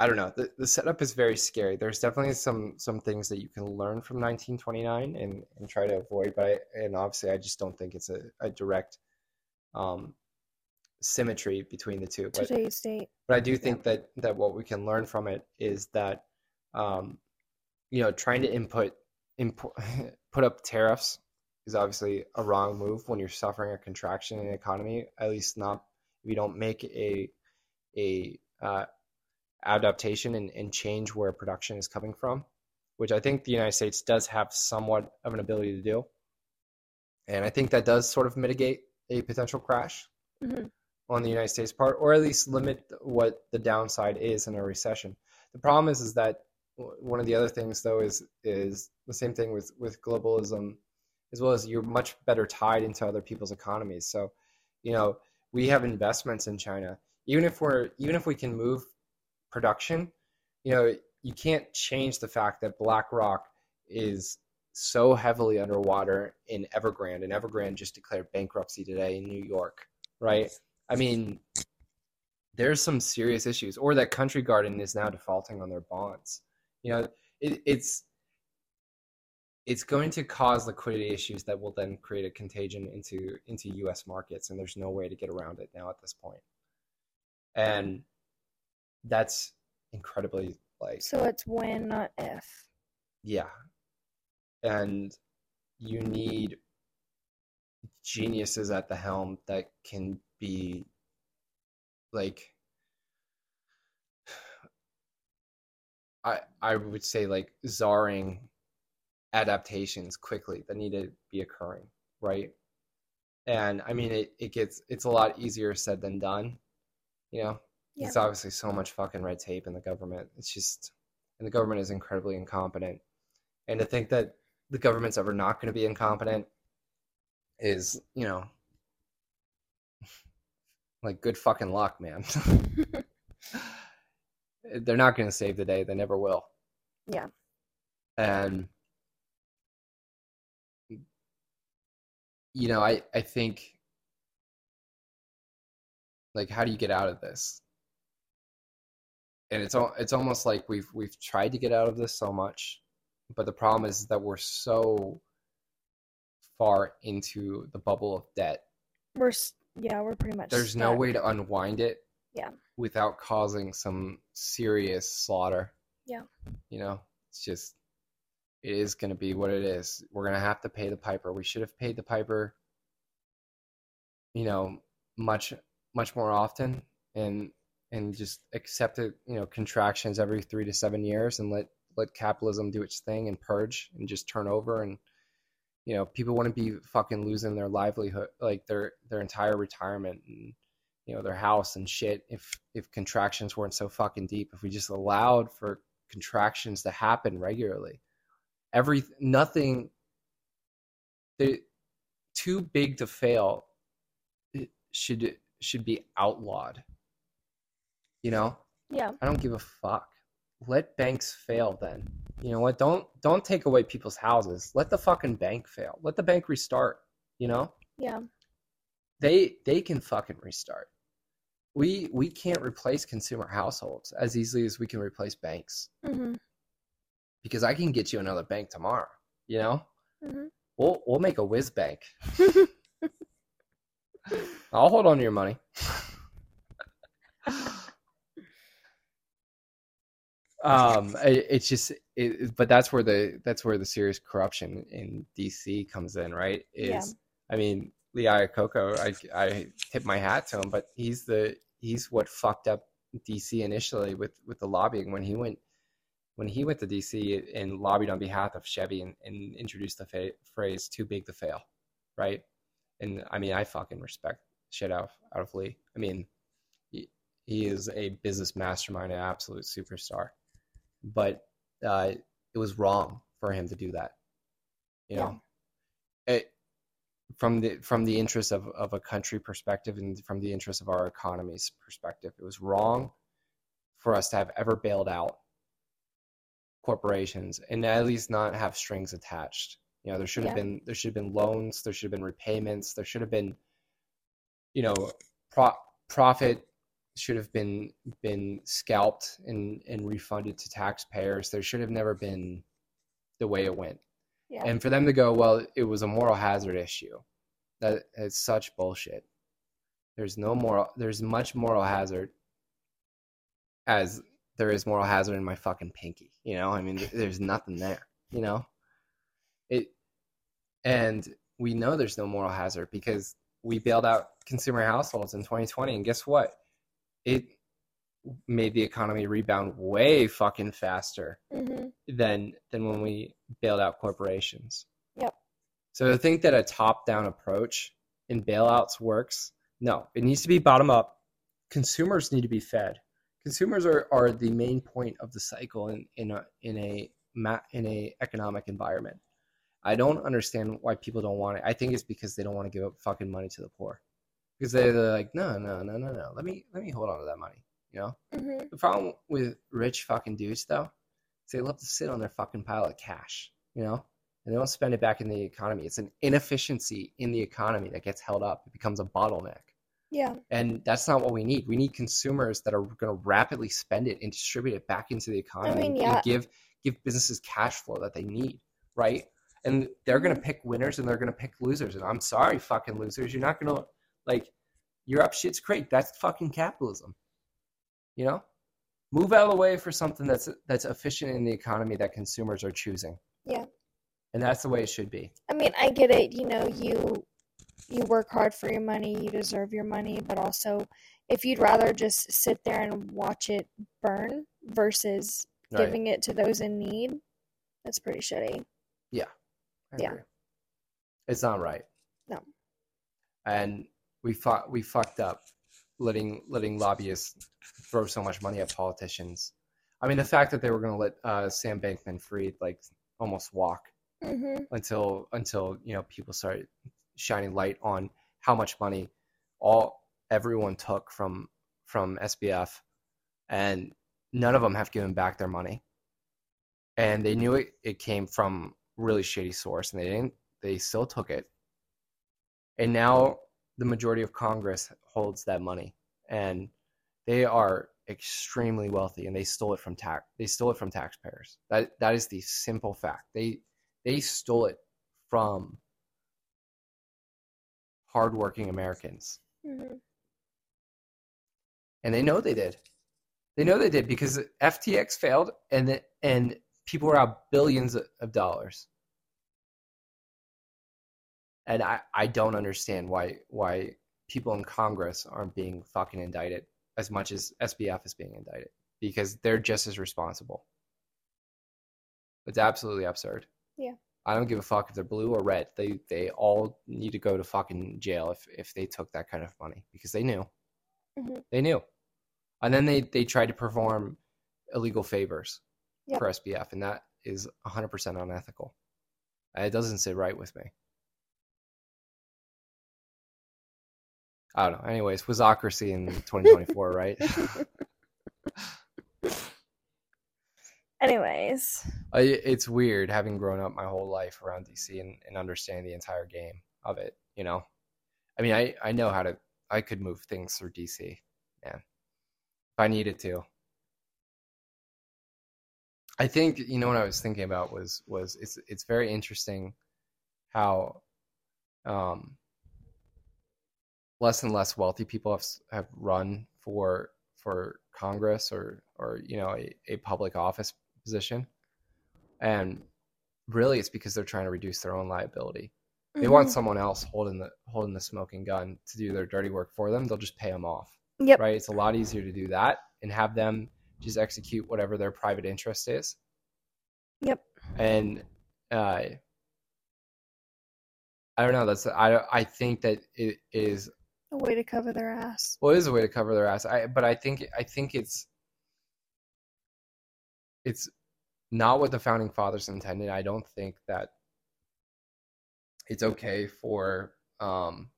I don't know. The, the setup is very scary. There's definitely some some things that you can learn from 1929 and, and try to avoid, but I, and obviously I just don't think it's a, a direct um, symmetry between the two. But Today's date. but I do think that that what we can learn from it is that um, you know trying to input input put up tariffs is obviously a wrong move when you're suffering a contraction in the economy. At least not if you don't make a a uh, adaptation and, and change where production is coming from, which I think the United States does have somewhat of an ability to do. And I think that does sort of mitigate a potential crash hmm on the United States part, or at least limit what the downside is in a recession. The problem is, is that one of the other things, though, is is the same thing with with globalism, as well as you're much better tied into other people's economies. So, you know, we have investments in China. Even if we're even if we can move production, you know, you can't change the fact that BlackRock is so heavily underwater in Evergrande, and Evergrande just declared bankruptcy today in New York, right? I mean, there's some serious issues, or that Country Garden is now defaulting on their bonds. You know, it, it's it's going to cause liquidity issues that will then create a contagion into into U.S. markets, and there's no way to get around it now at this point. And that's incredibly like So it's when, not if. yeah. And you need geniuses at the helm that can be like I I would say like czarring adaptations quickly that need to be occurring, right? And I mean it, it gets it's a lot easier said than done, you know? Yeah. It's obviously so much fucking red tape in the government. It's just and the government is incredibly incompetent. And to think that the government's ever not going to be incompetent is, you know, like good fucking luck, man. They're not going to save the day. They never will. Yeah. And you know, I I think like how do you get out of this? And it's al- it's almost like we've we've tried to get out of this so much, but the problem is that we're so far into the bubble of debt We're, yeah, we're pretty much. there's no way to unwind it Yeah. without causing some serious slaughter Yeah. you know it's just it is going to be what it is we're going to have to pay the piper we should have paid the piper you know much much more often and and just accepted you know contractions every 3 to 7 years and let let capitalism do its thing and purge and just turn over and you know people wouldn't be fucking losing their livelihood like their their entire retirement and you know their house and shit if if contractions weren't so fucking deep. If we just allowed for contractions to happen regularly every nothing they too big to fail should should be outlawed you know? Yeah. i don't give a fuck. Let banks fail then. You know what? Don't don't take away people's houses. Let the fucking bank fail. Let the bank restart you know? Yeah. they they can fucking restart. We we can't replace consumer households as easily as we can replace banks. Hmm because i can get you another bank tomorrow you know? Hmm we'll we'll make a whiz bank. I'll hold on to your money. um, it, it's just, it, but that's where the that's where the serious corruption in DC comes in, right? Is Yeah. I mean, Lee Iacocca, I I tip my hat to him, but he's the he's what fucked up DC initially with with the lobbying when he went when he went to DC and lobbied on behalf of Chevy and, and introduced the fa- phrase "too big to fail," right? And I mean, I fucking respect shit out of, out of Lee. I mean, he, he is a business mastermind, an absolute superstar. But uh, it was wrong for him to do that. You know, it, from the from the interest of, of a country perspective and from the interest of our economy's perspective, it was wrong for us to have ever bailed out corporations and at least not have strings attached. You know, there should have Yeah. been there should have been loans, there should have been repayments, there should have been, you know, pro- profit should have been been scalped and and refunded to taxpayers. There should have never been the way it went. Yeah. And for them to go, well, it was a moral hazard issue. That is such bullshit. There's no moral. There's much moral hazard as there is moral hazard in my fucking pinky. You know, I mean, there's nothing there. You know, it, and we know there's no moral hazard because we bailed out consumer households in 2020, and guess what? It made the economy rebound way fucking faster hmm than than when we bailed out corporations. Yep. So to think that a top-down approach in bailouts works, no, it needs to be bottom up. Consumers need to be fed. Consumers are, are the main point of the cycle in in a in a ma- in a economic environment. I don't understand why people don't want it. I think it's because they don't want to give up fucking money to the poor. Because they- they're like, no, no, no, no, no. Let me let me hold on to that money. You know. hmm The problem with rich fucking dudes, though, is they love to sit on their fucking pile of cash, you know, and they don't spend it back in the economy. It's an inefficiency in the economy that gets held up. It becomes a bottleneck, Yeah. and that's not what we need. We need consumers that are going to rapidly spend it and distribute it back into the economy mean, and give give businesses cash flow that they need, right? And they're going to pick winners and they're going to pick losers. And I'm sorry, fucking losers, you're not going to like you're up shit's creek. That's fucking capitalism. You know, move out of the way for something that's that's efficient in the economy that consumers are choosing. Yeah. and that's the way it should be. I mean, I get it. You know, you you work hard for your money, you deserve your money, but also if you'd rather just sit there and watch it burn versus Right. giving it to those in need, that's pretty shitty. I yeah. agree. It's not right. No. And we fought, we fucked up letting letting lobbyists throw so much money at politicians. I mean, the fact that they were going to let uh, Sam Bankman-Fried like almost walk hmm until until you know people started shining light on how much money all everyone took from from SBF, and none of them have given back their money. And they knew it, it came from really shady source, and they didn't. They still took it, and now the majority of Congress holds that money, and they are extremely wealthy, and they stole it from tax. They stole it from taxpayers. That that is the simple fact. They they stole it from hardworking Americans. hmm And they know they did. They know they did because FTX failed and the, and people were out billions of dollars. And I, I don't understand why why people in Congress aren't being fucking indicted as much as SBF is being indicted because they're just as responsible. It's absolutely absurd. Yeah. I don't give a fuck if they're blue or red. They they all need to go to fucking jail if if they took that kind of money because they knew. Mhm. They knew. And then they they tried to perform illegal favors Yep. for SBF and that is 100% unethical. It doesn't sit right with me. I don't know. Anyways, Wizocracy in 2024, right? Anyways, I, it's weird having grown up my whole life around DC and, and understanding the entire game of it. You know, I mean, I I know how to. I could move things through DC, man, if I needed to. I think you know what I was thinking about was was it's it's very interesting how um less and less wealthy people have have run for for Congress or or you know a, a public office position, and really it's because they're trying to reduce their own liability. They want Mhm. someone else holding the holding the smoking gun to do their dirty work for them. They'll just pay them off, Yep. right? It's a lot easier to do that and have them just execute whatever their private interest is. Yep. And uh, I don't know. That's I I think that it is A way to cover their ass. well, it is a way to cover their ass. I but I think I think it's it's not what the founding fathers intended. I don't think that it's okay for um,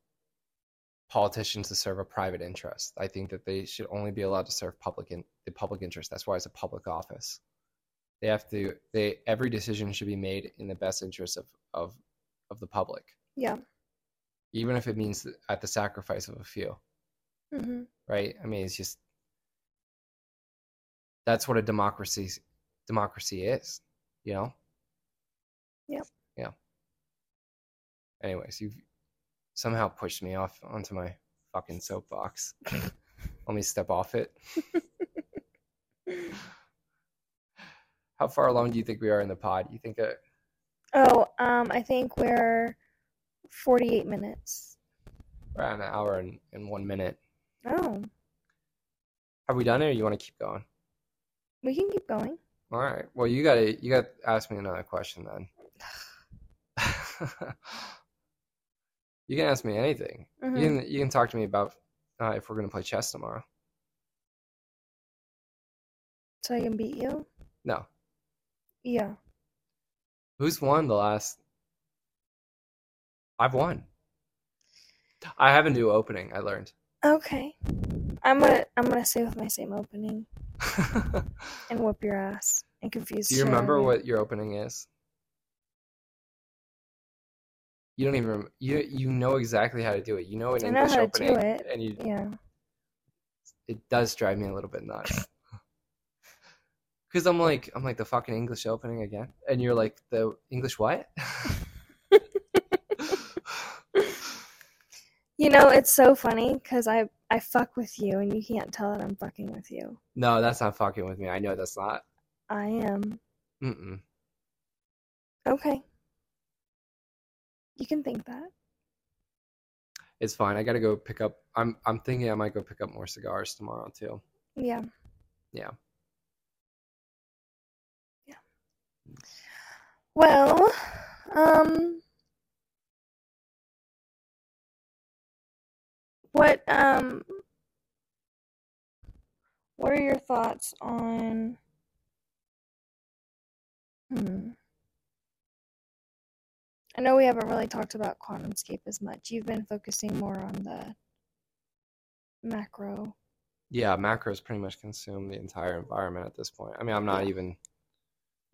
politicians to serve a private interest. I think that they should only be allowed to serve public in the public interest. That's why it's a public office. They have to. They every decision should be made in the best interest of of of the public, Yeah. Even if it means at the sacrifice of a few. hmm right? I mean, it's just that's what a democracy democracy is, you know. Yep. Yeah. Anyways, you've somehow pushed me off onto my fucking soapbox. Let me step off it. How far along do you think we are in the pod? You think uh, Oh, um, I think we're 48 minutes. around an hour and, and one minute? Oh, Have we done it, or you want to keep going? we can keep going. All right. Well, you gotta you gotta ask me another question then. you can ask me anything. Mhm. You can you can talk to me about uh, if we're gonna play chess tomorrow. So I can beat you? No, Yeah. who's won the last? I've won. I have a new opening. I learned. Okay. I'm gonna I'm gonna stay with my same opening and whoop your ass and confuse. Do you the shit out remember what your opening is? You don't even rem- you you know exactly how to do it. You know an I know English how to do it. and you Yeah. it does drive me a little bit nuts. Because I'm like, I'm like the fucking English opening again, and you're like the English what? You know, it's so funny because I I fuck with you and you can't tell that I'm fucking with you. no, that's not fucking with me. I know that's not. I am. Mm-mm. Okay. You can think that. It's fine. I gotta go pick up. I'm I'm thinking I might go pick up more cigars tomorrow too. Yeah. Yeah. Yeah. Well, um what um what are your thoughts on hmm I know we haven't really talked about QuantumScape as much. You've been focusing more on the macro. Yeah, macros pretty much consume the entire environment at this point. I mean, I'm not Yeah. even.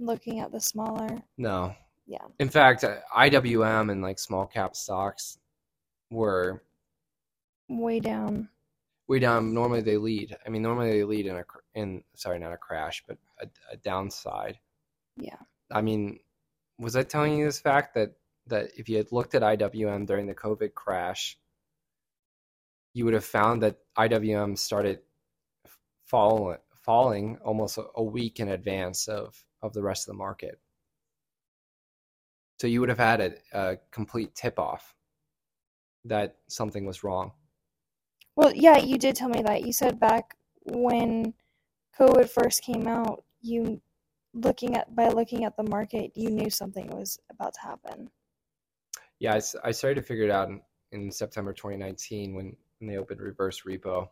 looking at the smaller. No. Yeah. In fact, IWM and like small cap stocks were Way down. way down. Normally they lead. I mean, normally they lead in a in sorry, not a crash, but a, a downside. Yeah. I mean, was I telling you this fact that that if you had looked at IWM during the COVID crash, you would have found that IWM started fall, falling almost a, a week in advance of of the rest of the market. So you would have had a, a complete tip off that something was wrong. Well, yeah, you did tell me that. You said back when COVID first came out, you looking at by looking at the market, you knew something was about to happen. Yeah, I started to figure it out in, in September 2019 when, when they opened reverse repo.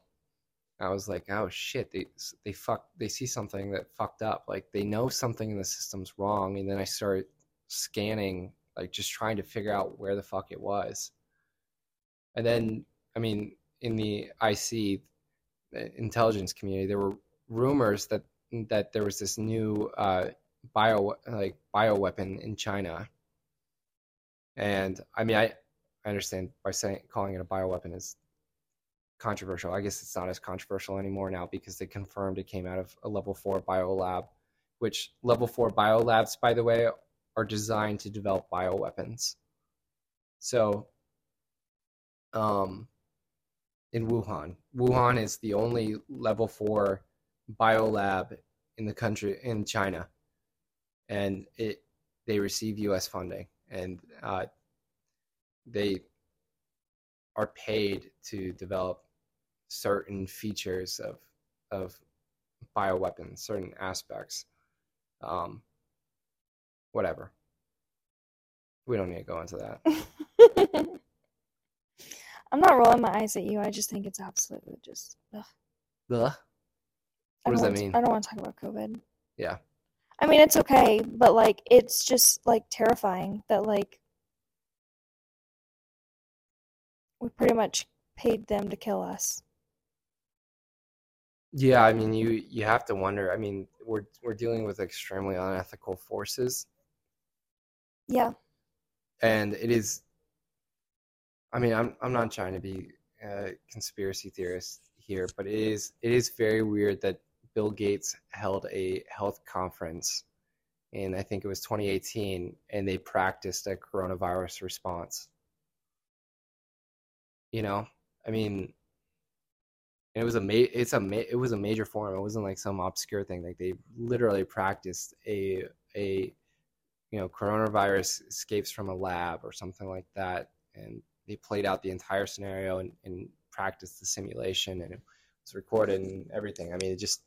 I was like, oh shit, they they fuck they see something that fucked up. Like they know something in the system's wrong, and then I started scanning, like just trying to figure out where the fuck it was. And then, I mean, in the IC intelligence community, there were rumors that that there was this new uh, bio like bioweapon in China and I mean, I, I understand by saying calling it a bioweapon is controversial. I guess it's not as controversial anymore now because they confirmed it came out of a level four bio lab, which level four bio labs, by the way, are designed to develop bioweapons. So, um, in Wuhan. Wuhan is the only level four biolab in the country in China, and it they receive U.S. funding, and uh, they are paid to develop certain features of of bioweapons, certain aspects. Um, whatever. We don't need to go into that. I'm not rolling my eyes at you. I just think it's absolutely just. Ugh. Ugh. What does that mean? I don't want to talk about COVID. Yeah. I mean, it's okay, but like, it's just like terrifying that like we pretty much paid them to kill us. Yeah, I mean, you you have to wonder. I mean, we're we're dealing with extremely unethical forces, Yeah. and it is. I mean, I'm I'm not trying to be a conspiracy theorist here, but it is it is very weird that Bill Gates held a health conference in I think it was 2018, and they practiced a coronavirus response. You know, I mean, it was a ma- it's a ma- it was a major forum. It wasn't like some obscure thing. Like they literally practiced a a you know coronavirus escapes from a lab or something like that, and they played out the entire scenario and, and practiced the simulation, and it was recorded and everything. I mean, it just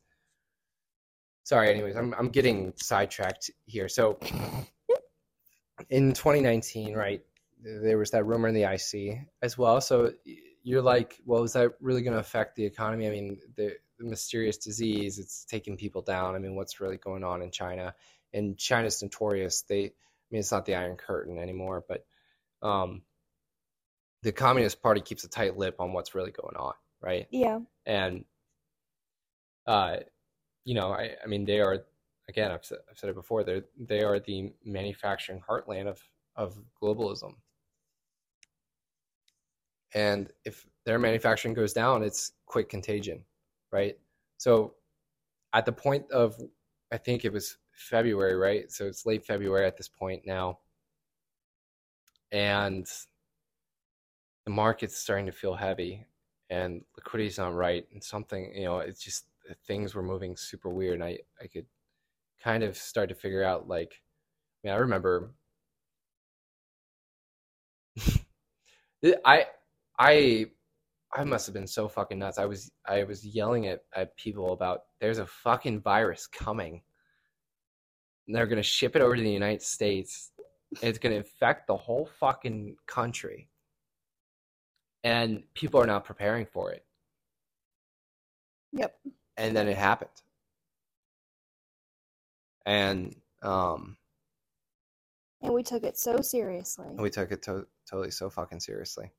sorry. Anyways, I'm I'm getting sidetracked here. So in 2019, right? There was that rumor in the IC as well. So you're like, well, is that really going to affect the economy? I mean, the, the mysterious disease, it's taking people down. I mean, what's really going on in China? And China's notorious. They, I mean, it's not the Iron Curtain anymore, but um, the Communist Party keeps a tight lip on what's really going on, right? Yeah. And, uh, you know, I, I mean, they are, again, I've said, I've said it before, they they are the manufacturing heartland of, of globalism. And if their manufacturing goes down, it's quick contagion, right? So at the point of, I think it was February, right? So it's late February at this point now. And the market's starting to feel heavy and liquidity's not right and something, you know, it's just things were moving super weird. And I, I could kind of start to figure out like, I mean, I remember I I I must have been so fucking nuts. I was I was yelling at, at people about there's a fucking virus coming. And they're gonna ship it over to the United States. It's gonna infect the whole fucking country. And people are not preparing for it. Yep. And then it happened. And um And we took it so seriously. we took it to- totally so fucking seriously.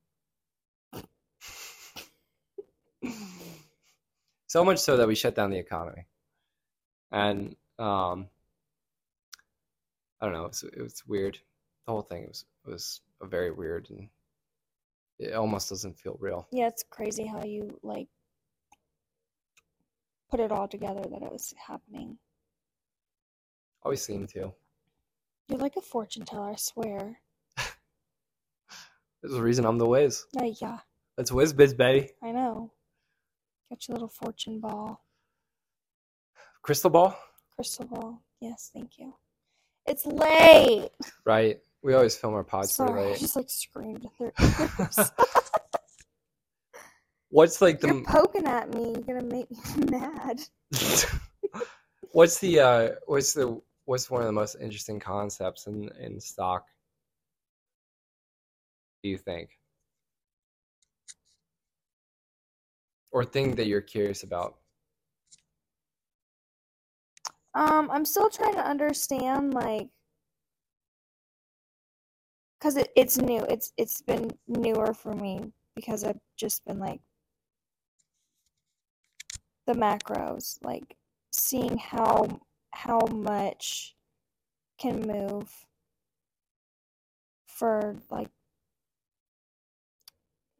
so much so that we shut down the economy and um i don't know it was, it was weird the whole thing was was a very weird and it almost doesn't feel real Yeah, it's crazy how you like put it all together that it was happening. always seem to You're like a fortune teller, I swear. there's a reason i'm the whiz Uh, yeah, that's whiz biz baby I know. Got your little fortune ball, crystal ball crystal ball. Yes, thank you. It's late. right we always film our pods pretty Sorry, I just like screamed at their ears. what's like the You're poking at me. You're gonna make me mad. what's the uh what's the what's one of the most interesting concepts in in stock do you think or thing that you're curious about Um, I'm still trying to understand like because it, it's new. It's it's been newer for me because I've just been like the macros, like seeing how how much can move for like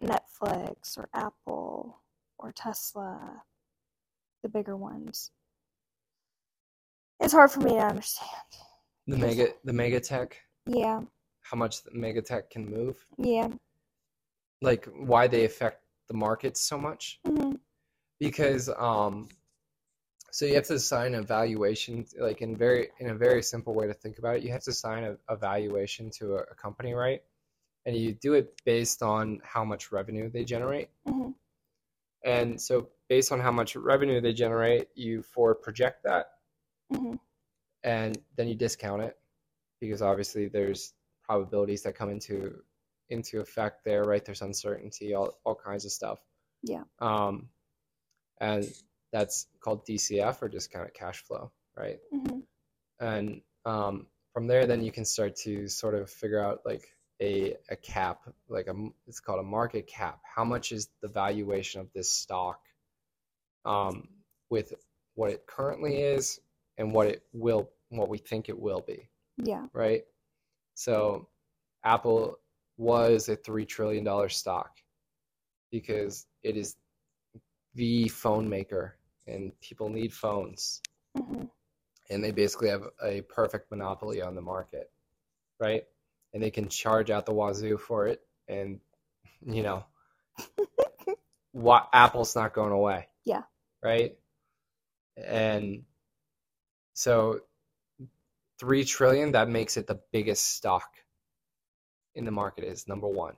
Netflix or Apple or Tesla, the bigger ones. It's hard for me to understand. the mega the mega tech Yeah, how much the mega tech can move yeah. like why they affect the markets so much Mhm. because um so you have to assign a valuation like in very in a very simple way to think about it you have to assign a, a valuation to a, a company right and you do it based on how much revenue they generate Mhm. and so based on how much revenue they generate you forward project that Mhm. and then you discount it because obviously there's probabilities that come into into effect there right there's uncertainty all, all kinds of stuff Yeah. um and that's called dcf or discounted cash flow right Mhm. and um from there then you can start to sort of figure out like a a cap like a it's called a market cap how much is the valuation of this stock um with what it currently is and what it will what we think it will be Yeah. right so apple was a 3 trillion dollar stock because it is the phone maker and people need phones Mhm. and they basically have a perfect monopoly on the market, right? And they can charge out the wazoo for it, and you know, what Apple's not going away. Yeah. Right. And so, three trillion that makes it the biggest stock in the market is number one,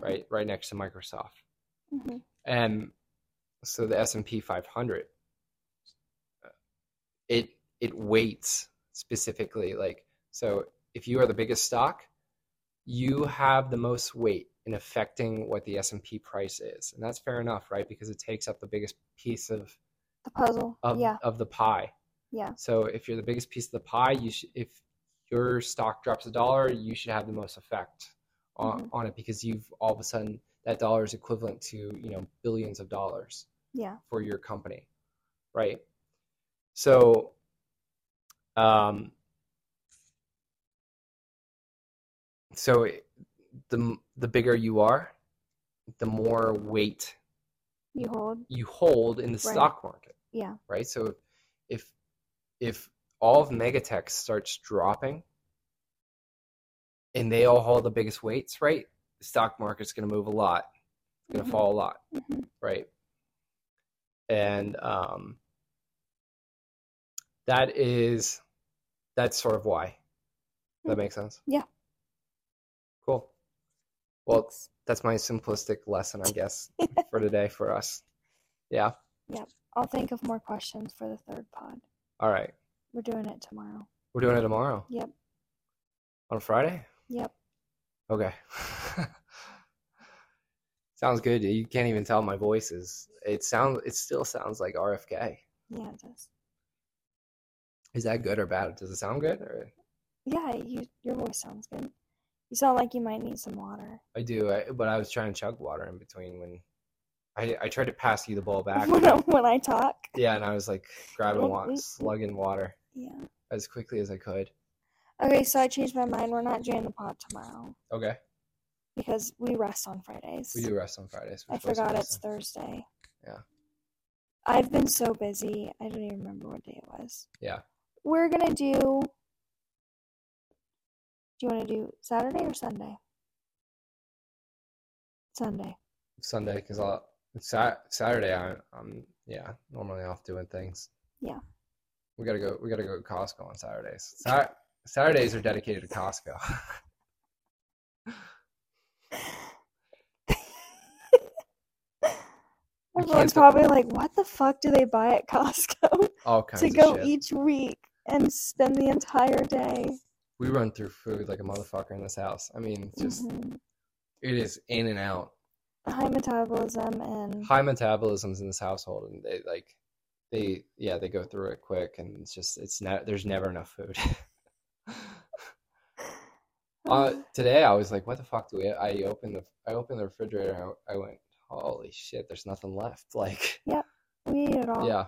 right? Right next to Microsoft Mhm. and so the S&P 500 it it weights specifically like so if you are the biggest stock you have the most weight in affecting what the S&P price is and that's fair enough right because it takes up the biggest piece of The puzzle. of, yeah. of the pie Yeah. so if you're the biggest piece of the pie you should if your stock drops a dollar you should have the most effect on, Mhm. on it because you've all of a sudden that dollar is equivalent to you know billions of dollars Yeah. for your company, right? So, um, so the the bigger you are, the more weight You hold. you hold in the Right. stock market, Yeah. right? So if if all of Megatech starts dropping and they all hold the biggest weights, right? The stock market's going to move a lot. It's going to Mhm. fall a lot, Mhm. right? And um, that is that's sort of why. Does that makes sense? Yeah. Cool. Well, Thanks. that's my simplistic lesson, I guess, for today for us. Yeah. Yeah. I'll think of more questions for the third pod. All right. We're doing it tomorrow. We're doing it tomorrow. Yep. On Friday? Yep. Okay. Sounds good. You can't even tell my voice is. It sounds. It still sounds like RFK. Yeah, it does. Is that good or bad? Does it sound good? Or Yeah, you your voice sounds good. You sound like you might need some water. I do. I, but I was trying to chug water in between when I I tried to pass you the ball back. when, I, when I talk. Yeah, and I was like grabbing water, slugging water Yeah. as quickly as I could. Okay, so I changed my mind. We're not doing the pod tomorrow Okay. because we rest on Fridays. We do rest on Fridays. We're I supposed to forgot rest it's on- Thursday. Yeah. I've been so busy. I don't even remember what day it was. Yeah. We're gonna do. Do you want to do Saturday or Sunday? Sunday. Sunday because I'll Sa- Saturday I, I'm yeah normally off doing things. Yeah. We gotta go. We gotta go to Costco on Saturdays. Sa- Saturdays are dedicated to Costco. Everyone's probably like, "What the fuck do they buy at Costco All kinds to go shit. each week and spend the entire day?" We run through food like a motherfucker in this house. I mean, it's just Mhm. it is in and out. High metabolism and High metabolisms in this household, and they like they yeah they go through it quick, and it's just it's not there's never enough food. Uh, today I was like, what the fuck do we? I opened the I opened the refrigerator. And I, I went, holy shit, there's nothing left. Like, yeah, we eat it all. yeah.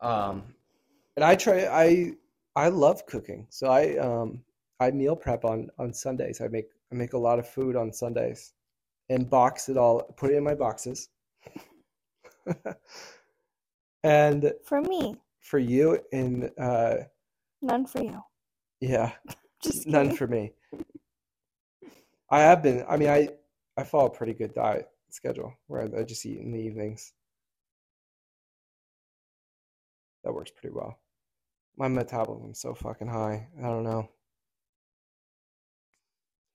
Um, and I try. I I love cooking, so I um I meal prep on on Sundays. I make I make a lot of food on Sundays, and box it all. Put it in my boxes. and For me, for you, and uh, none for you. yeah. Just None kidding. for me. I have been. I mean, I I follow a pretty good diet schedule where I, I just eat in the evenings. That works pretty well. My metabolism's so fucking high. I don't know.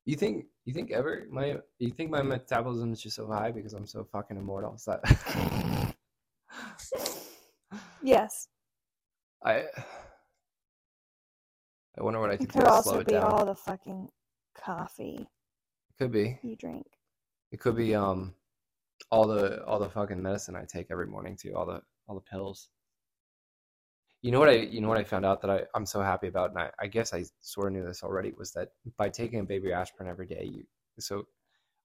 You think you think ever my you think my metabolism is just so high because I'm so fucking immortal? Is that Yes. I I wonder what I It could do to slow also be down. all the fucking coffee Could be. you drink. It could be um all the all the fucking medicine I take every morning too, all the all the pills. You know what I you know what I found out that I, I'm so happy about, and I, I guess I sort of knew this already, was that by taking a baby aspirin every day, you so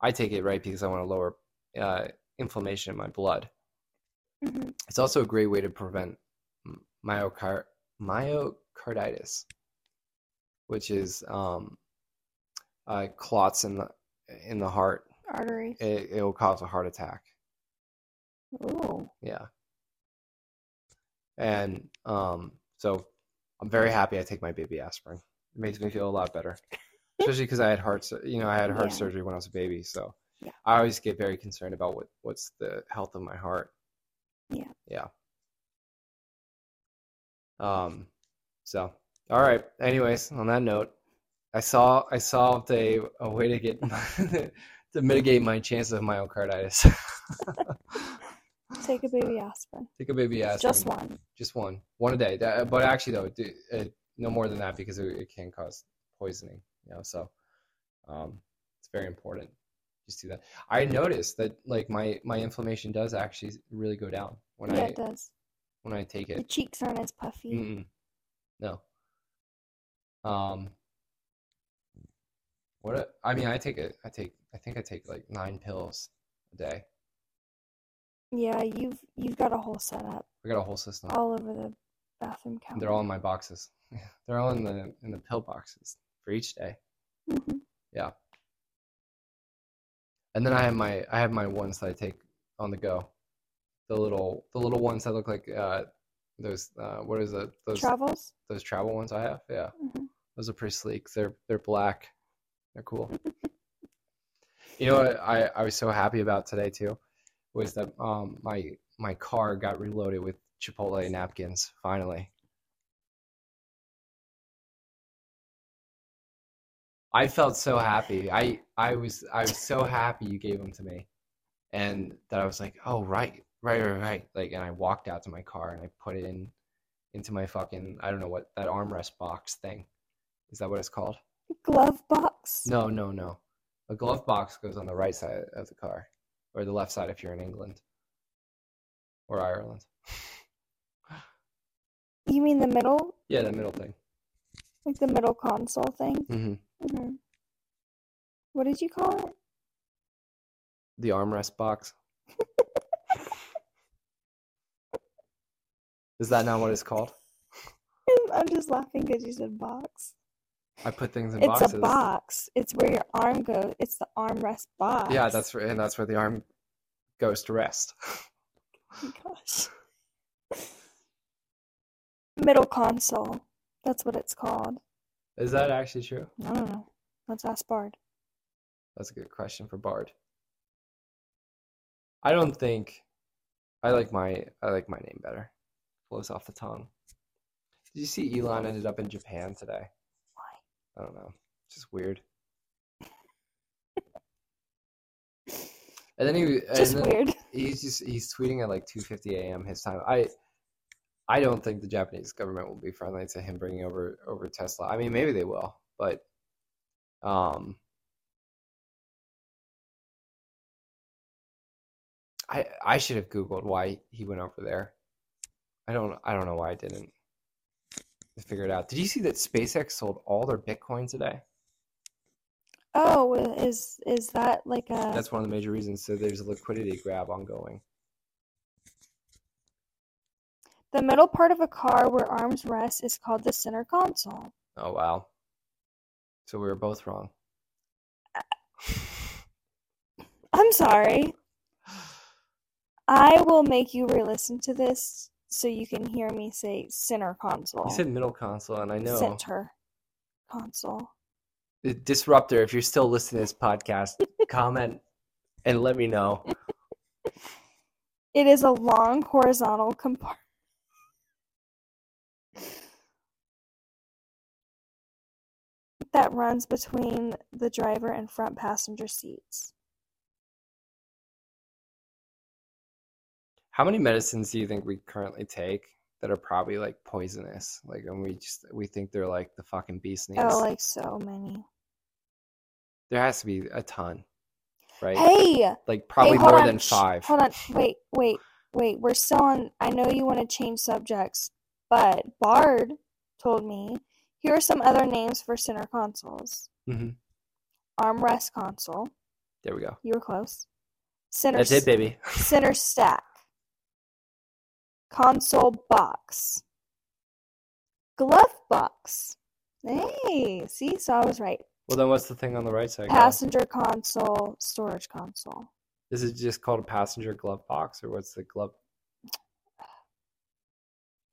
I take it right because I want to lower uh, inflammation in my blood. hmm It's also a great way to prevent myocard myocarditis, which is um, uh, clots in the in the heart. Arteries. It, it will cause a heart attack. Ooh. Yeah. And um, so I'm very happy I take my baby aspirin. It makes me feel a lot better, especially because I had heart, you know, I had heart Yeah. surgery when I was a baby. So Yeah. I always get very concerned about what what's the health of my heart. Yeah. Yeah. Um. So all right. Anyways, on that note, I saw I solved a a way to get to mitigate my chances of myocarditis. Take a baby aspirin. Take a baby aspirin. Just one. Just one, one a day. That, but actually, though, do, uh, no more than that because it, it can cause poisoning. You know, so um, it's very important. Just do that. I noticed that like my my inflammation does actually really go down when yeah, I it does. when I take it. The cheeks aren't as puffy. Mm-mm. No. Um. What a- I mean, I take it. I take. I think I take like nine pills a day. Yeah, you've you've got a whole setup I got a whole system. all over the bathroom counter. They're all in my boxes. They're all in the in the pill boxes for each day. hmm Yeah. And then I have my I have my ones that I take on the go. The little the little ones that look like uh those uh what is it? Those Travels. those travel ones I have. Yeah. hmm Those are pretty sleek. They're they're black. They're cool. You know what I I was so happy about today too was that um my my car got reloaded with Chipotle napkins finally. I felt so happy. I I was I was so happy you gave them to me, and that I was like, oh right, right, right, right. Like, and I walked out to my car and I put it in into my fucking I don't know what that armrest box thing. Is that what it's called? Glove box. No, no, no. A glove box goes on the right side of the car, or the left side if you're in England or Ireland. You mean the middle, Yeah, the middle thing. like the middle console thing? hmm hmm What did you call it? The armrest box. Is that not what it's called? I'm just laughing because you said box. I put things in It's boxes. a box. It's where your arm goes. It's the armrest box. Yeah, that's where, and that's where the arm goes to rest. Oh my gosh. Middle console. That's what it's called. Is that actually true? I don't know. Let's ask Bard. That's a good question for Bard. I don't think I like my I like my name better. Flows off the tongue. Did you see Elon ended up in Japan today? I don't know. It's just weird. And then he just then weird. He's just he's tweeting at like 2:50 a.m. his time. I I don't think the Japanese government will be friendly to him bringing over over Tesla. I mean, maybe they will, but um I I should have googled why he went over there. I don't I don't know why I didn't figure it out. Did you see that SpaceX sold all their Bitcoin today? Oh, is is that like a That's one of the major reasons. So there's a liquidity grab ongoing. the middle part of a car where arms rest is called the center console. Oh wow. So we were both wrong. I'm sorry. I will make you re-listen to this so you can hear me say center console. You said middle console, and I know Center console. the disruptor. If you're still listening to this podcast, comment and let me know. It is a long horizontal compartment. that runs between the driver and front passenger seats. How many medicines do you think we currently take that are probably like poisonous? Like, and we just we think they're like the fucking beast knees. Oh, like so many. there has to be a ton, right? Hey, like probably hey, more on, than shh, five. Hold on, wait, wait, wait. We're still on. I know you want to change subjects, but Bard told me here are some other names for center consoles: hmm armrest console. There we go. You were close. Center That's it, baby. center stack, console box, glove box. Hey, see, so I was right. Well, then what's the thing on the right side? Passenger console, storage console. Is it just called a passenger glove box, or what's the glove?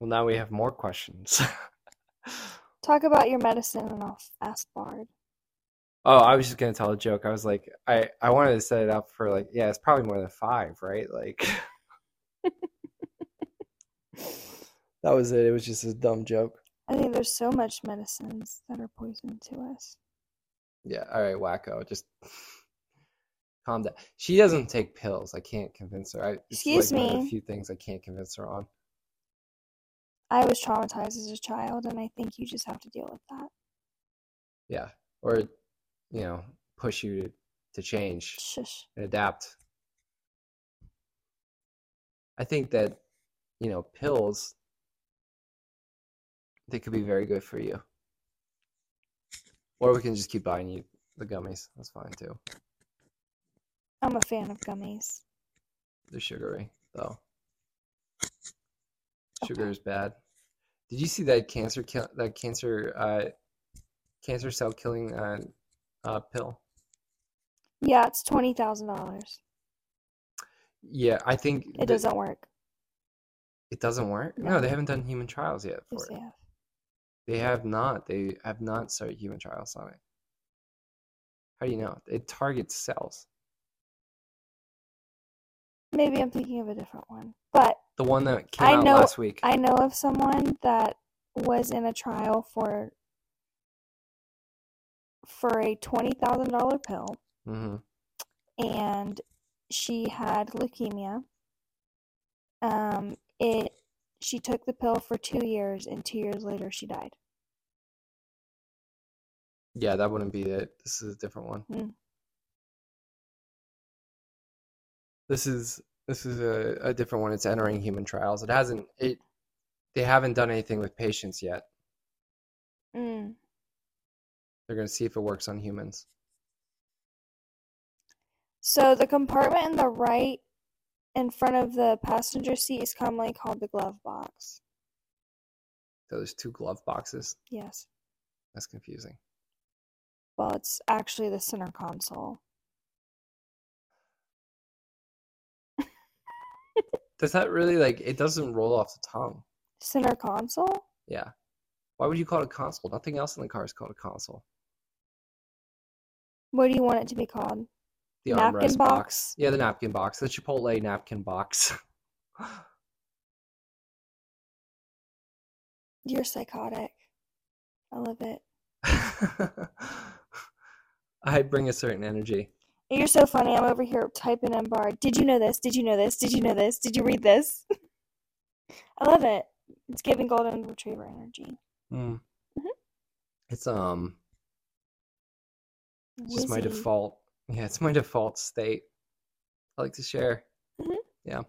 Well, now we have more questions. Talk about your medicine and I'll ask Bard. oh, I was just gonna tell a joke. I was like, I I wanted to set it up for like, yeah, it's probably more than five, right? Like, that was it. It was just a dumb joke. I think there's so much medicines that are poison to us. Yeah. All right, wacko. Just calm down. She doesn't take pills. I can't convince her. I, Excuse like me. the few things I can't convince her on. I was traumatized as a child, and I think you just have to deal with that. Yeah. Or, you know, push you to, to change Shush. and adapt. I think that, you know, pills, they could be very good for you. Or we can just keep buying you the gummies. That's fine too. I'm a fan of gummies. They're sugary, though. Sugar Okay. is bad. Did you see that cancer kill that cancer uh cancer cell killing uh, uh pill? Yeah, it's twenty thousand dollars. Yeah, I think It that- doesn't work. It doesn't work? No, they haven't done human trials yet Yes, for it. they have. They have not. They have not started human trials on it. How do you know? It targets cells. Maybe I'm thinking of a different one, but The one that came I out know- last week. I know of someone that was in a trial for for a twenty thousand dollar pill, hmm and she had leukemia. Um, she took the pill for two years, and two years later she died. Yeah, that wouldn't be it. This is a different one. Mm. This is this is a, a different one. It's entering human trials. It hasn't it they haven't done anything with patients yet. Mm. They're gonna see if it works on humans. So the compartment in the right, in front of the passenger seat, is commonly called the glove box. So there's two glove boxes. Yes. That's confusing. Well, it's actually the center console. Does that really like it doesn't roll off the tongue? Center console? Yeah. Why would you call it a console? Nothing else in the car is called a console. What do you want it to be called? The Napkin armrest box? Yeah, the napkin box. The Chipotle napkin box. You're psychotic. I love it. I bring a certain energy. You're so funny. I'm over here typing in Bard. Did you know this? Did you know this? Did you know this? Did you read this? I love it. It's giving golden retriever energy. Mm. Mhm. It's um it's just my default. Yeah, it's my default state. I like to share. Mm-hmm. Yeah.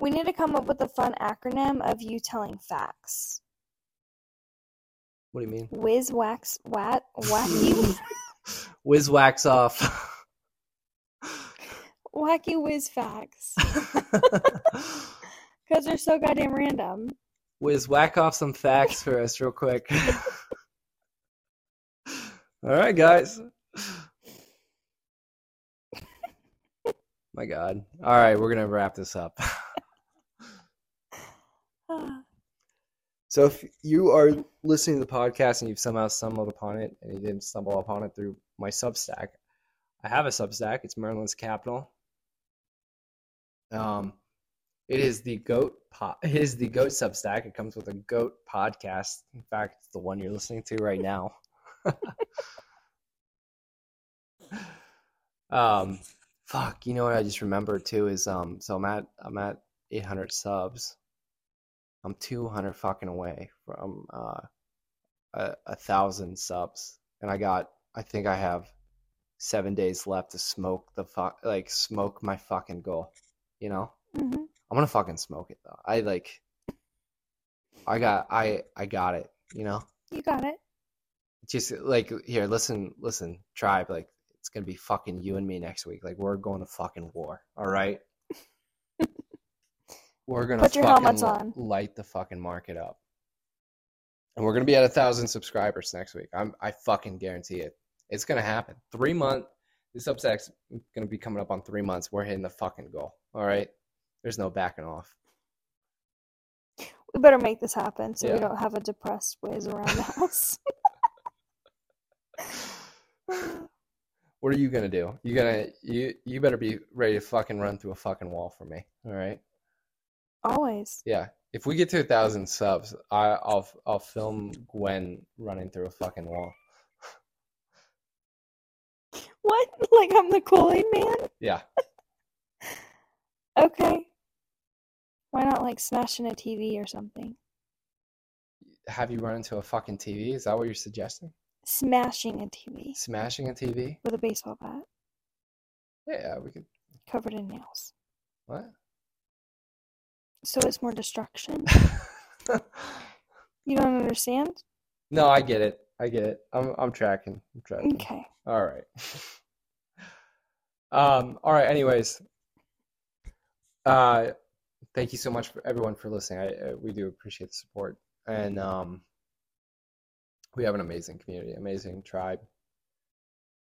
We need to come up with a fun acronym of you telling facts. What do you mean? Whiz wax wat wacky Whiz wax off. wacky whiz facts. Because they're so goddamn random. Whiz whack off some facts for us real quick. All right, guys. My God. All right, we're gonna wrap this up. So if you are listening to the podcast and you've somehow stumbled upon it and you didn't stumble upon it through my Substack, I have a Substack. It's Merlin's Capital. Um, it is the goat. Po- it is the goat Substack. It comes with a goat podcast. In fact, it's the one you're listening to right now. um, fuck. You know what I just remembered too is um. So I'm at I'm at 800 subs. I'm 200 fucking away from uh a, a thousand subs, and I got. I think I have seven days left to smoke the fuck like smoke my fucking goal. You know, hmm I'm gonna fucking smoke it though. I like. I got. I I got it. You know, You got it. just like here. Listen, listen, tribe. Like it's gonna be fucking you and me next week. Like we're going to fucking war. All right. we're gonna Put your helmets on. light the fucking market up. And we're gonna be at a thousand subscribers next week. I'm I fucking guarantee it. It's gonna happen. Three month. This Substack's gonna be coming up on three months. We're hitting the fucking goal. All right. There's no backing off. We better make this happen so Yeah. we don't have a depressed ways around the house. What are you gonna do? You gonna mm-hmm. you you better be ready to fucking run through a fucking wall for me. All right. Always. Yeah. If we get to a thousand subs, I, I'll I'll film Gwen running through a fucking wall. What? Like I'm the Kool-Aid man? Yeah. Okay. Why not like smashing a TV or something? Have you run into a fucking TV? Is that what you're suggesting? Smashing a TV Smashing a TV? with a baseball bat Yeah, we could. covered in nails. What? So it's more destruction. You don't understand? no, I get it. I get it. I'm I'm tracking. I'm tracking. Okay. All right. um, all right, anyways. Uh thank you so much for everyone for listening. I, uh we do appreciate the support. And um we have an amazing community, amazing tribe.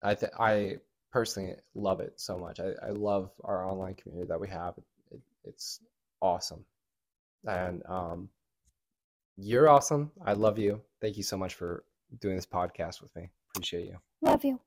I th I personally love it so much. I, I love our online community that we have. It, it's awesome. And um you're awesome. I love you. Thank you so much for doing this podcast with me. Appreciate you. Love you.